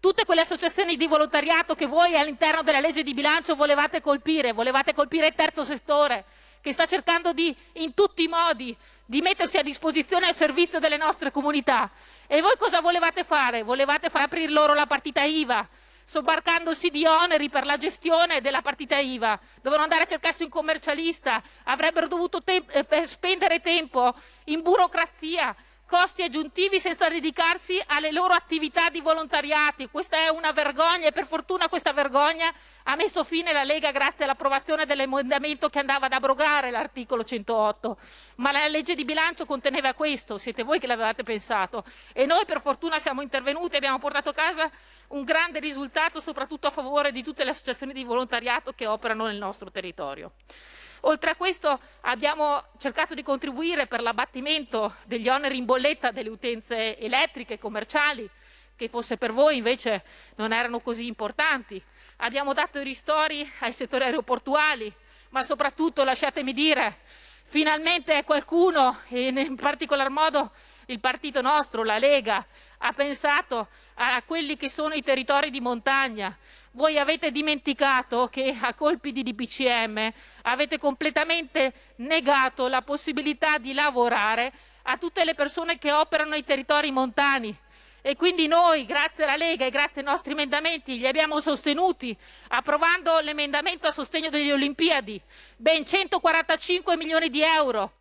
tutte quelle associazioni di volontariato che voi all'interno della legge di bilancio volevate colpire, volevate colpire il terzo settore, che sta cercando di, in tutti i modi, di mettersi a disposizione al servizio delle nostre comunità. E voi cosa volevate fare? Volevate far aprire loro la partita IVA, sobbarcandosi di oneri per la gestione della partita IVA. Dovevano andare a cercarsi un commercialista, avrebbero dovuto te- eh, spendere tempo in burocrazia, costi aggiuntivi senza dedicarsi alle loro attività di volontariati. Questa è una vergogna e per fortuna questa vergogna ha messo fine la Lega grazie all'approvazione dell'emendamento che andava ad abrogare l'articolo 108. Ma la legge di bilancio conteneva questo, siete voi che l'avevate pensato. E noi per fortuna siamo intervenuti e abbiamo portato a casa un grande risultato, soprattutto a favore di tutte le associazioni di volontariato che operano nel nostro territorio. Oltre a questo abbiamo cercato di contribuire per l'abbattimento degli oneri in bolletta delle utenze elettriche e commerciali, che fosse per voi invece non erano così importanti. Abbiamo dato i ristori ai settori aeroportuali, ma soprattutto, lasciatemi dire, finalmente qualcuno, e in particolar modo il partito nostro, la Lega, ha pensato a quelli che sono i territori di montagna. Voi avete dimenticato che a colpi di DPCM avete completamente negato la possibilità di lavorare a tutte le persone che operano nei territori montani. E quindi noi, grazie alla Lega e grazie ai nostri emendamenti, li abbiamo sostenuti, approvando l'emendamento a sostegno delle Olimpiadi, ben 145 milioni di euro.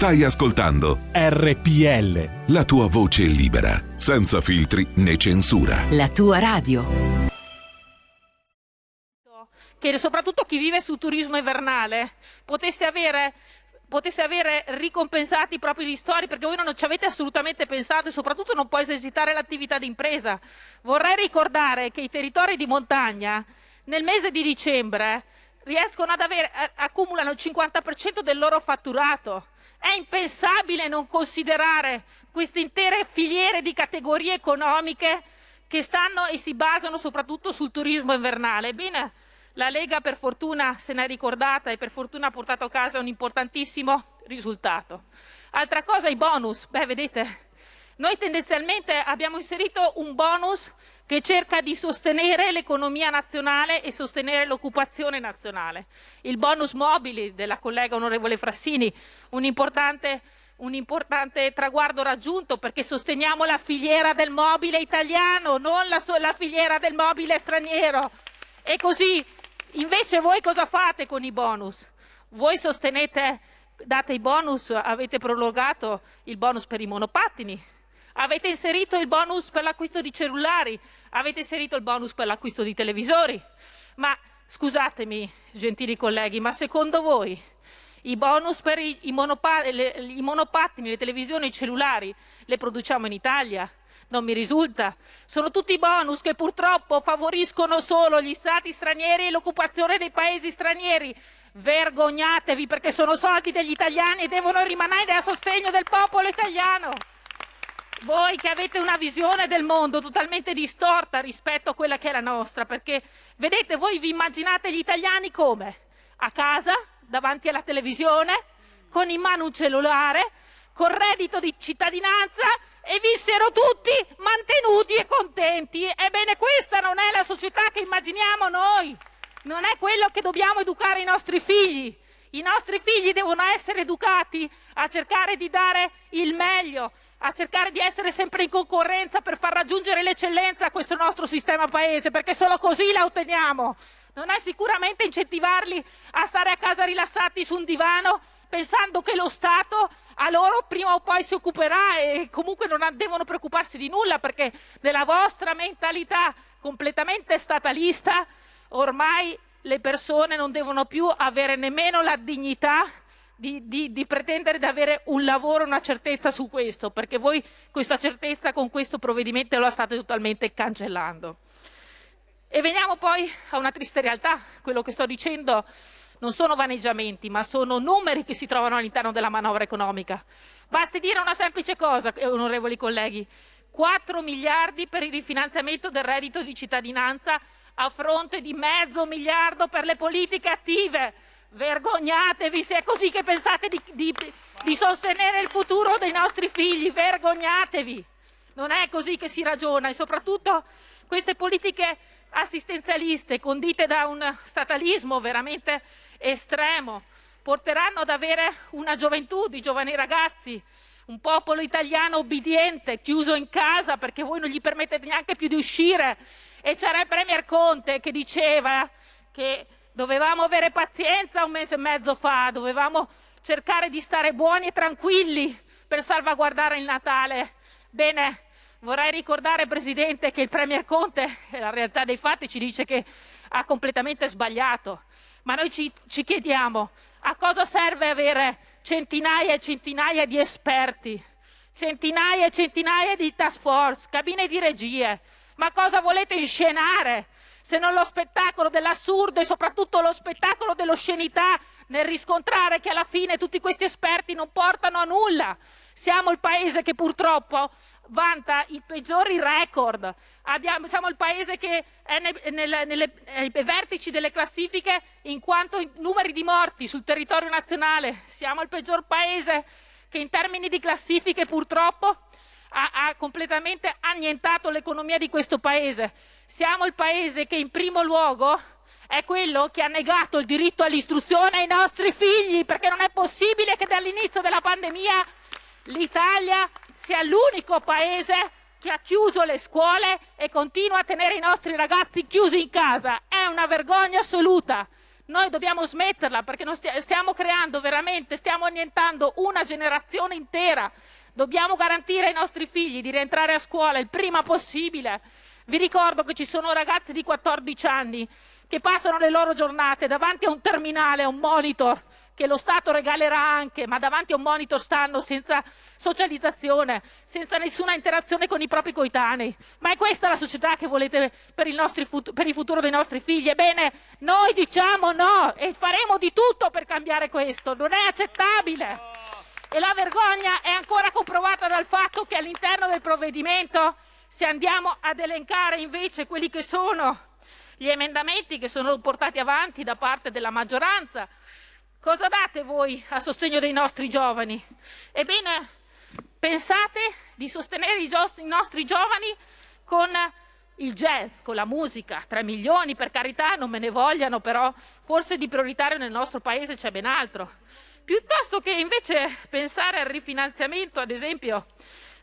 Stai ascoltando RPL. la tua voce libera, senza filtri né censura. La tua radio. che soprattutto chi vive sul turismo invernale potesse avere, potesse avere ricompensati i propri ristori perché voi non ci avete assolutamente pensato e soprattutto non può esercitare l'attività di impresa. Vorrei ricordare che i territori di montagna nel mese di dicembre riescono ad avere, accumulano il 50% del loro fatturato. È impensabile non considerare queste intere filiere di categorie economiche che stanno e si basano soprattutto sul turismo invernale. Ebbene, la Lega per fortuna se n'è ricordata e per fortuna ha portato a casa un importantissimo risultato. Altra cosa, i bonus. Beh, vedete, noi tendenzialmente abbiamo inserito un bonus che cerca di sostenere l'economia nazionale e sostenere l'occupazione nazionale. Il bonus mobili della collega onorevole Frassini, un importante, un importante traguardo raggiunto perché sosteniamo la filiera del mobile italiano, non la, so- la filiera del mobile straniero. E così invece voi cosa fate con i bonus? Voi sostenete, date i bonus, avete prorogato il bonus per i monopattini, avete inserito il bonus per l'acquisto di cellulari, avete inserito il bonus per l'acquisto di televisori. Ma scusatemi, gentili colleghi, ma secondo voi i bonus per i, i monopa- le- i monopattini, le televisioni, i cellulari le produciamo in Italia? Non mi risulta. Sono tutti bonus che purtroppo favoriscono solo gli stati stranieri e l'occupazione dei paesi stranieri. Vergognatevi perché sono soldi degli italiani e devono rimanere a sostegno del popolo italiano. Voi che avete una visione del mondo totalmente distorta rispetto a quella che è la nostra, perché vedete, voi vi immaginate gli italiani come? A casa, davanti alla televisione, con in mano un cellulare, con reddito di cittadinanza e vissero tutti mantenuti e contenti. Ebbene, questa non è la società che immaginiamo noi, non è quello che dobbiamo educare i nostri figli. I nostri figli devono essere educati a cercare di dare il meglio, a cercare di essere sempre in concorrenza per far raggiungere l'eccellenza a questo nostro sistema paese, perché solo così la otteniamo. Non è sicuramente incentivarli a stare a casa rilassati su un divano pensando che lo Stato a loro prima o poi si occuperà e comunque non devono preoccuparsi di nulla perché nella vostra mentalità completamente statalista ormai le persone non devono più avere nemmeno la dignità di, di- di pretendere di avere un lavoro, una certezza su questo, perché voi questa certezza con questo provvedimento la state totalmente cancellando. E veniamo poi a una triste realtà, quello che sto dicendo non sono vaneggiamenti, ma sono numeri che si trovano all'interno della manovra economica. Basti dire una semplice cosa, eh, onorevoli colleghi, 4 miliardi per il rifinanziamento del reddito di cittadinanza a fronte di mezzo miliardo per le politiche attive. Vergognatevi se è così che pensate di, di- di sostenere il futuro dei nostri figli, vergognatevi. Non è così che si ragiona e soprattutto queste politiche assistenzialiste condite da un statalismo veramente estremo porteranno ad avere una gioventù di giovani ragazzi, un popolo italiano obbediente, chiuso in casa perché voi non gli permettete neanche più di uscire. E c'era il Premier Conte che diceva che dovevamo avere pazienza un mese e mezzo fa, dovevamo cercare di stare buoni e tranquilli per salvaguardare il Natale. Bene, vorrei ricordare, Presidente, che il Premier Conte, la realtà dei fatti, ci dice che ha completamente sbagliato. Ma noi ci, ci chiediamo a cosa serve avere centinaia e centinaia di esperti, centinaia e centinaia di task force, cabine di regie. Ma cosa volete inscenare? Se non lo spettacolo dell'assurdo e soprattutto lo spettacolo dell'oscenità nel riscontrare che alla fine tutti questi esperti non portano a nulla. Siamo il paese che purtroppo vanta i peggiori record. Abbiamo- siamo il paese che è nei, nelle- ai vertici delle classifiche in quanto in numeri di morti sul territorio nazionale. Siamo il peggior paese che in termini di classifiche purtroppo ha, ha completamente annientato l'economia di questo paese. Siamo il paese che in primo luogo è quello che ha negato il diritto all'istruzione ai nostri figli, perché non è possibile che dall'inizio della pandemia l'Italia sia l'unico paese che ha chiuso le scuole e continua a tenere i nostri ragazzi chiusi in casa. È una vergogna assoluta. Noi dobbiamo smetterla perché stiamo creando veramente, stiamo annientando una generazione intera. Dobbiamo garantire ai nostri figli di rientrare a scuola il prima possibile. Vi ricordo che ci sono ragazzi di 14 anni che passano le loro giornate davanti a un terminale, a un monitor che lo Stato regalerà anche, ma davanti a un monitor stanno senza socializzazione, senza nessuna interazione con i propri coetanei. Ma è questa la società che volete per il, nostri per il futuro dei nostri figli? Ebbene, noi diciamo no e faremo di tutto per cambiare questo. Non è accettabile. E la vergogna è ancora comprovata dal fatto che all'interno del provvedimento, se andiamo ad elencare invece quelli che sono gli emendamenti che sono portati avanti da parte della maggioranza, cosa date voi a sostegno dei nostri giovani? Ebbene, pensate di sostenere i, gio- i nostri giovani con il jazz, con la musica, 3 milioni per carità, non me ne vogliano, però forse di prioritario nel nostro paese c'è ben altro. Piuttosto che invece pensare al rifinanziamento, ad esempio,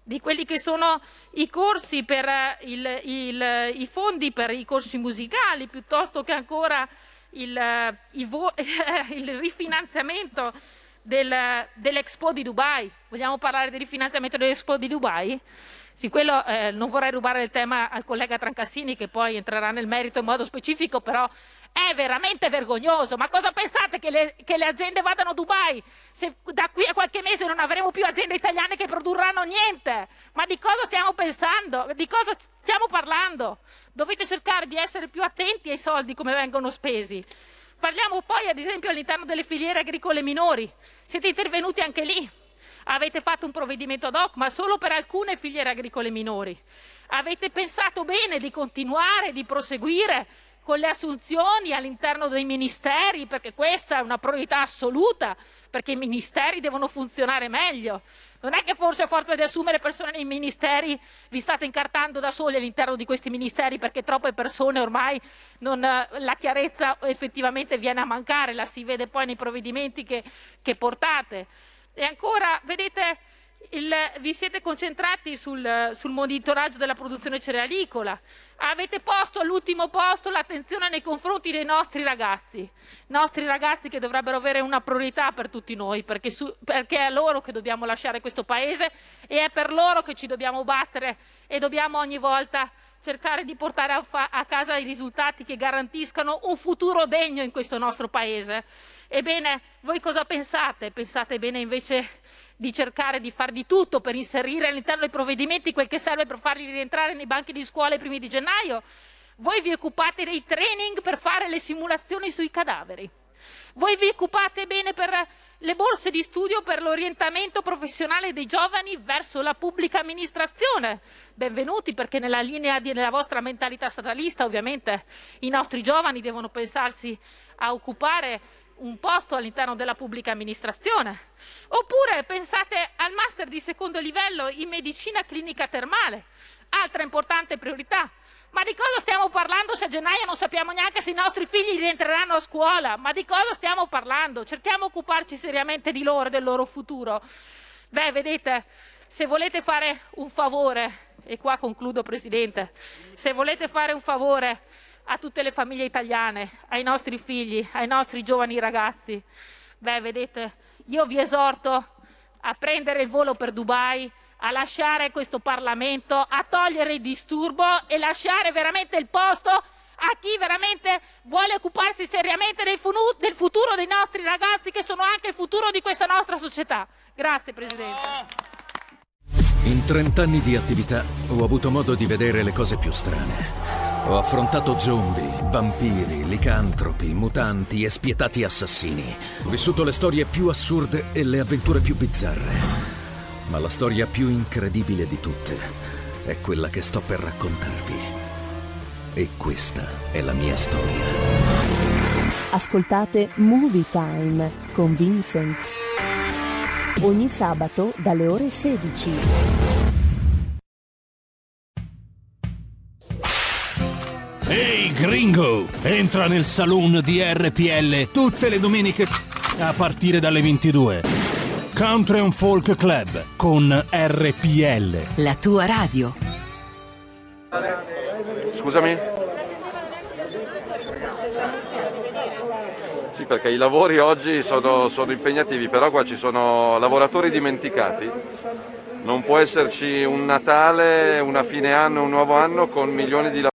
di quelli che sono i corsi per eh, il- il- i fondi per i corsi musicali, piuttosto che ancora il, eh, vo- il rifinanziamento del- dell'Expo di Dubai. Vogliamo parlare del rifinanziamento dell'Expo di Dubai? Sì, quello eh, non vorrei rubare il tema al collega Trancassini che poi entrerà nel merito in modo specifico, però è veramente vergognoso. Ma cosa pensate che le, che le aziende vadano a Dubai? Se da qui a qualche mese non avremo più aziende italiane che produrranno niente? Ma di cosa stiamo pensando? Di cosa stiamo parlando? Dovete cercare di essere più attenti ai soldi come vengono spesi. Parliamo poi, ad esempio, all'interno delle filiere agricole minori. Siete intervenuti anche lì. Avete fatto un provvedimento ad hoc, ma solo per alcune filiere agricole minori. Avete pensato bene di continuare, di proseguire con le assunzioni all'interno dei ministeri, perché questa è una priorità assoluta, perché i ministeri devono funzionare meglio. Non è che forse a forza di assumere persone nei ministeri vi state incartando da soli all'interno di questi ministeri perché troppe persone ormai non, eh, la chiarezza effettivamente viene a mancare, la si vede poi nei provvedimenti che, che portate. E ancora, vedete, il- vi siete concentrati sul, sul monitoraggio della produzione cerealicola. Avete posto all'ultimo posto l'attenzione nei confronti dei nostri ragazzi, nostri ragazzi che dovrebbero avere una priorità per tutti noi, perché, su- perché è a loro che dobbiamo lasciare questo paese e è per loro che ci dobbiamo battere e dobbiamo ogni volta cercare di portare a, a casa i risultati che garantiscano un futuro degno in questo nostro paese. Ebbene, voi cosa pensate? Pensate bene invece di cercare di far di tutto per inserire all'interno dei provvedimenti quel che serve per farli rientrare nei banchi di scuola i primi di gennaio? Voi vi occupate dei training per fare le simulazioni sui cadaveri. Voi vi occupate bene per le borse di studio per l'orientamento professionale dei giovani verso la pubblica amministrazione. Benvenuti perché nella linea della vostra mentalità statalista ovviamente i nostri giovani devono pensarsi a occupare un posto all'interno della pubblica amministrazione. Oppure pensate al master di secondo livello in medicina clinica termale, altra importante priorità. Ma di cosa stiamo parlando se a gennaio non sappiamo neanche se i nostri figli rientreranno a scuola? Ma di cosa stiamo parlando? Cerchiamo di occuparci seriamente di loro e del loro futuro. Beh, vedete, se volete fare un favore, e qua concludo Presidente, se volete fare un favore a tutte le famiglie italiane, ai nostri figli, ai nostri giovani ragazzi, beh, vedete, io vi esorto a prendere il volo per Dubai, a lasciare questo Parlamento, a togliere il disturbo e lasciare veramente il posto a chi veramente vuole occuparsi seriamente del, del futuro dei nostri ragazzi che sono anche il futuro di questa nostra società. Grazie Presidente. In 30 anni di attività ho avuto modo di vedere le cose più strane. Ho affrontato zombie, vampiri, licantropi, mutanti e spietati assassini. Ho vissuto le storie più assurde e le avventure più bizzarre. Ma la storia più incredibile di tutte è quella che sto per raccontarvi. E questa è la mia storia. Ascoltate Movie Time con Vincent. Ogni sabato dalle ore 16. Ehi gringo, entra nel saloon di RPL tutte le domeniche a partire dalle 22. Country and Folk Club con RPL. La tua radio. Scusami? Sì, perché i lavori oggi sono, sono impegnativi, però qua ci sono lavoratori dimenticati. Non può esserci un Natale, una fine anno, un nuovo anno con milioni di lavoratori.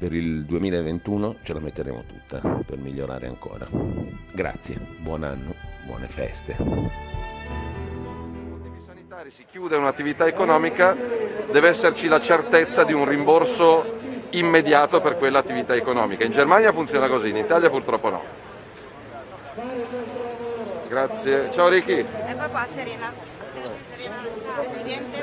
Per il 2021 ce la metteremo tutta per migliorare ancora. Grazie, buon anno, buone feste. sanitari si chiude un'attività economica, deve esserci la certezza di un rimborso immediato per quell'attività economica. In Germania funziona così, in Italia purtroppo no. Grazie. Ciao Ricky. E papà Serena. Serena, Presidente,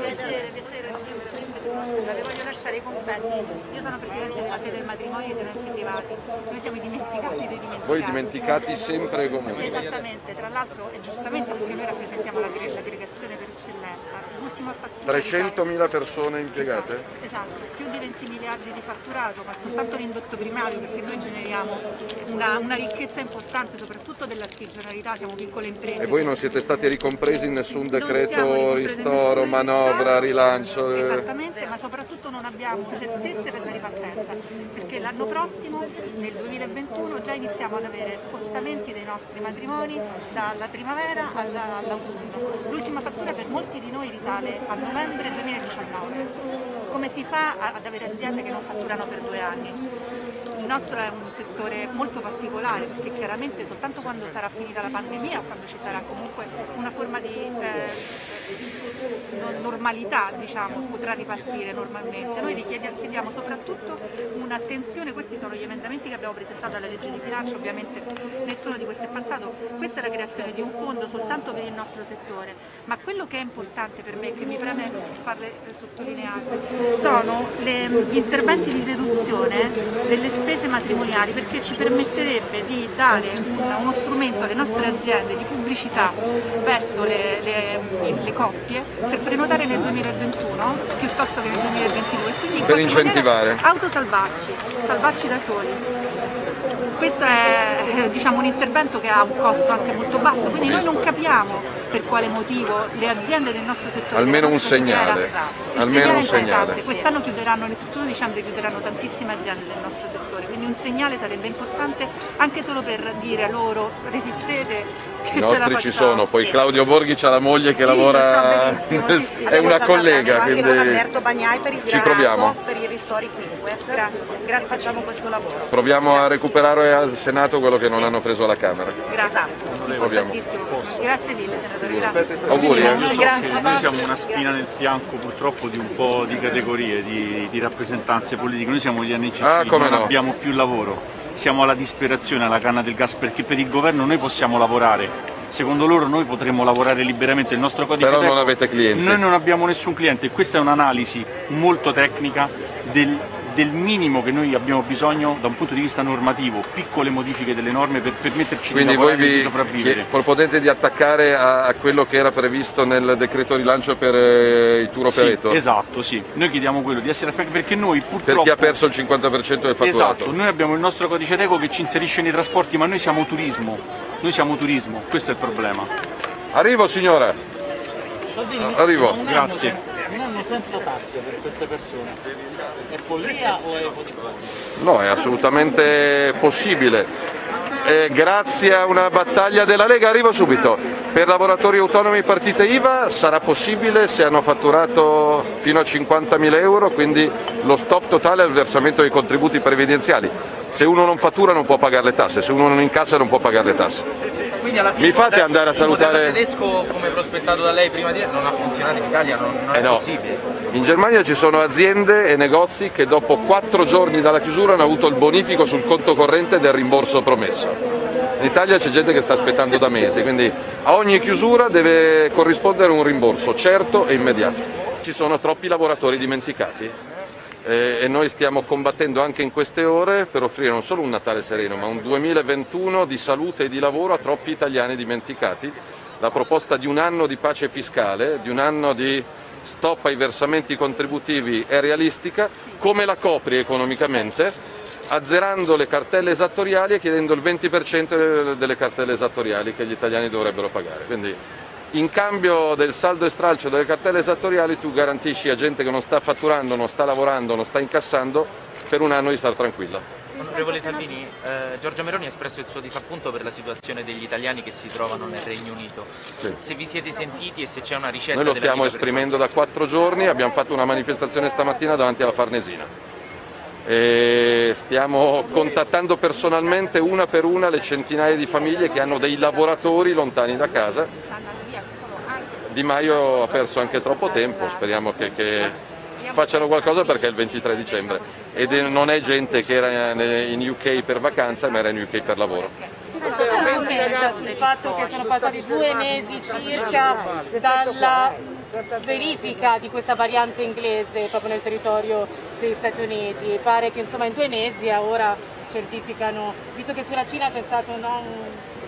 piacere. Le voglio lasciare i confetti. Io sono Presidente della Fede del Matrimonio e dei Tenenti Privati. Noi siamo i dimenticati dei dimenticati. Voi dimenticati sempre e comunque. Esattamente, tra l'altro e giustamente perché noi rappresentiamo l'aggre- l'aggregazione per eccellenza. L'ultima fattura. 300.000 persone impiegate? Esatto, più di 20 miliardi di fatturato, ma soltanto l'indotto primario perché noi generiamo una, una ricchezza importante, soprattutto dell'artigianalità, siamo piccole imprese. E voi non siete stati ricompresi in nessun decreto ristoro, manovra, rilancio? Esattamente, ma soprattutto non abbiamo certezze per la ripartenza, perché l'anno prossimo, nel 2021, già iniziamo ad avere spostamenti dei nostri matrimoni dalla primavera alla- all'autunno. L'ultima fattura per molti di noi risale a novembre 2019. Come si fa ad avere aziende che non fatturano per due anni? Il nostro è un settore molto particolare perché chiaramente soltanto quando sarà finita la pandemia quando ci sarà comunque una forma di eh, normalità diciamo, potrà ripartire normalmente. Noi chiediamo soprattutto un'attenzione, questi sono gli emendamenti che abbiamo presentato alla legge di bilancio, ovviamente nessuno di questi è passato, questa è la creazione di un fondo soltanto per il nostro settore, ma quello che è importante per me, che mi preme farle eh, sottolineare, sono le- gli interventi di deduzione delle spese matrimoniali perché ci permetterebbe di dare un- uno strumento alle nostre aziende di pubblicità verso le, le- le coppie per prenotare nel 2021 piuttosto che nel 2022 quindi in Per incentivare. autosalvarci, salvarci da soli. Questo è eh, diciamo, un intervento che ha un costo anche molto basso, quindi noi non capiamo per quale motivo le aziende del nostro settore Almeno un segnale, il almeno un segnale. Quest'anno chiuderanno, nel 31 dicembre chiuderanno tantissime aziende del nostro settore, quindi un segnale sarebbe importante anche solo per dire loro resistete, I nostri ci sono, poi Sì. Claudio Borghi c'ha la moglie che Sì, lavora, è una collega, anche quindi con Alberto Bagnai per il ci proviamo. per i ristori Quinquest. Grazie, grazie. Facciamo questo lavoro. Proviamo a recuperare al Senato quello che non hanno preso alla Camera. Grazie. Proviamo. Importantissimo. Grazie mille senatore, grazie. Auguri, eh. Noi, so Grazie. che noi siamo una spina nel fianco purtroppo di un po' di categorie, di, di rappresentanze politiche, noi siamo gli NCC, Ah, non no. abbiamo più lavoro, siamo alla disperazione, alla canna del gas perché per il governo noi possiamo lavorare, secondo loro noi potremmo lavorare liberamente, il nostro codice Però non avete clienti. Noi non abbiamo nessun cliente e questa è un'analisi molto tecnica del, del minimo che noi abbiamo bisogno da un punto di vista normativo, piccole modifiche delle norme per permetterci Quindi di voi lavorare e di vi sopravvivere. chie- proponete di attaccare a, a quello che era previsto nel decreto rilancio per eh, i tour Sì, operator? esatto, sì. Noi chiediamo quello di essere affiancati perché noi Per purtroppo... chi ha perso il 50% del fatturato? Esatto, noi abbiamo il nostro codice teco che ci inserisce nei trasporti, ma noi siamo turismo. Noi siamo turismo, questo è il problema. Arrivo signora. Arrivo. Grazie. Senza- Un anno senza tasse per queste persone. È follia o è ipotizzato? No, è assolutamente possibile. Eh, grazie a una battaglia della Lega, arrivo subito. Per lavoratori autonomi partite IVA sarà possibile se hanno fatturato fino a 50.000 euro, quindi lo stop totale al versamento dei contributi previdenziali. Se uno non fattura non può pagare le tasse, se uno non incassa non può pagare le tasse. Quindi alla fine Mi il fate andare a il salutare- tedesco, come prospettato da lei prima di non ha funzionato in Italia, non, non Eh è no. possibile. In Germania ci sono aziende e negozi che dopo quattro giorni dalla chiusura hanno avuto il bonifico sul conto corrente del rimborso promesso. In Italia c'è gente che sta aspettando da mesi, quindi a ogni chiusura deve corrispondere un rimborso certo e immediato. Ci sono troppi lavoratori dimenticati eh, e noi stiamo combattendo anche in queste ore per offrire non solo un Natale sereno, ma un 2021 di salute e di lavoro a troppi italiani dimenticati. La proposta di un anno di pace fiscale, di un anno di stop ai versamenti contributivi è realistica, come la copri economicamente? Azzerando le cartelle esattoriali e chiedendo il 20% delle cartelle esattoriali che gli italiani dovrebbero pagare. Quindi in cambio del saldo e stralcio delle cartelle esattoriali tu garantisci a gente che non sta fatturando, non sta lavorando, non sta incassando per un anno di star tranquilla. Onorevole Salvini, eh, Giorgia Meloni ha espresso il suo disappunto per la situazione degli italiani che si trovano nel Regno Unito. Sì. Se vi siete sentiti e se c'è una ricetta Noi lo stiamo esprimendo da quattro giorni, abbiamo fatto una manifestazione stamattina davanti alla Farnesina. E stiamo contattando personalmente una per una le centinaia di famiglie che hanno dei lavoratori lontani da casa. Di Maio ha perso anche troppo tempo, speriamo che, che facciano qualcosa perché è il 23 dicembre ed non è gente che era in UK per vacanza ma era in UK per lavoro. Sul fatto che sono passati due mesi circa dalla verifica di questa variante inglese proprio nel territorio degli Stati Uniti? Pare che insomma in due mesi a ora certificano, visto che sulla Cina c'è stato no,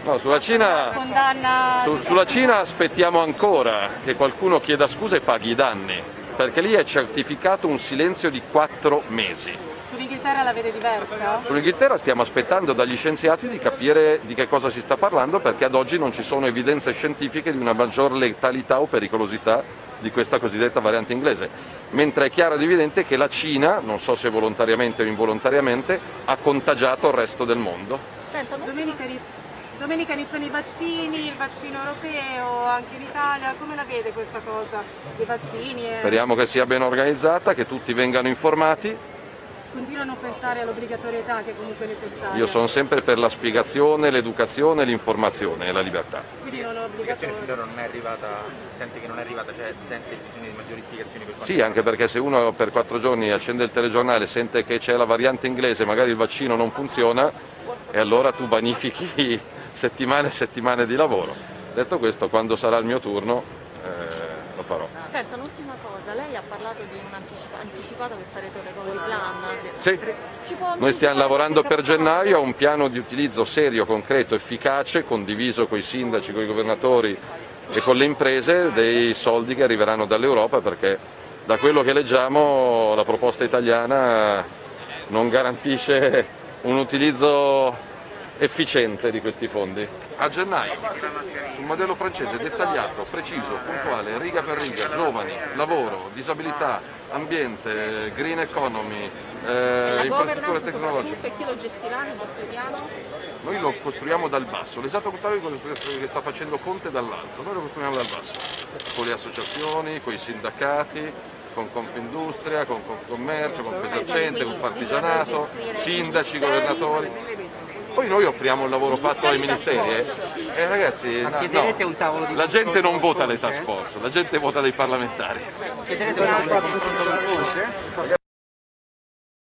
No, sulla Cina, condanna su- sulla Cina aspettiamo ancora che qualcuno chieda scusa e paghi i danni, perché lì è certificato un silenzio di quattro mesi. sull'Inghilterra la vede diversa? Sull'Inghilterra stiamo aspettando dagli scienziati di capire di che cosa si sta parlando perché ad oggi non ci sono evidenze scientifiche di una maggior letalità o pericolosità di questa cosiddetta variante inglese, mentre è chiaro ed evidente che la Cina, non so se volontariamente o involontariamente, ha contagiato il resto del mondo. Senta, domenica, domenica iniziano i vaccini, il vaccino europeo anche in Italia, come la vede questa cosa dei vaccini? e- Speriamo che sia ben organizzata, che tutti vengano informati continuano a pensare all'obbligatorietà che comunque è necessaria. Io sono sempre per la spiegazione, l'educazione, l'informazione e la libertà. Quindi non è obbligatorio. finora non è arrivata, sente che non è arrivata, cioè sente bisogno di maggiori spiegazioni per Sì, anche perché se uno per quattro giorni accende il telegiornale, sente che c'è la variante inglese, magari il vaccino non funziona e allora tu vanifichi settimane e settimane di lavoro. Detto questo, quando sarà il mio turno eh, lo farò. Senta, un'ultima cosa, lei ha parlato di un anticipa- anticipato che farete un recovery plan. Sì. Noi stiamo lavorando per gennaio a un piano di utilizzo serio, concreto, efficace, condiviso con i sindaci, con i governatori e con le imprese dei soldi che arriveranno dall'Europa perché da quello che leggiamo la proposta italiana non garantisce un utilizzo efficiente di questi fondi. A gennaio, sul modello francese dettagliato, preciso, puntuale, riga per riga, giovani, lavoro, disabilità, ambiente, green economy, eh, infrastrutture tecnologiche. E chi lo gestirà nel vostro piano? Noi lo costruiamo dal basso, l'esatto contrario di quello che sta facendo Conte dall'alto, noi lo costruiamo dal basso, con le associazioni, con i sindacati, con Confindustria, con Confcommercio, con Fesercente, con Partigianato, sindaci, governatori. Poi noi offriamo il lavoro fatto ai ministeri. Eh, Eh, ragazzi, no, chiederete no. un tavolo di la gente non vota le con task force, la gente vota dei parlamentari.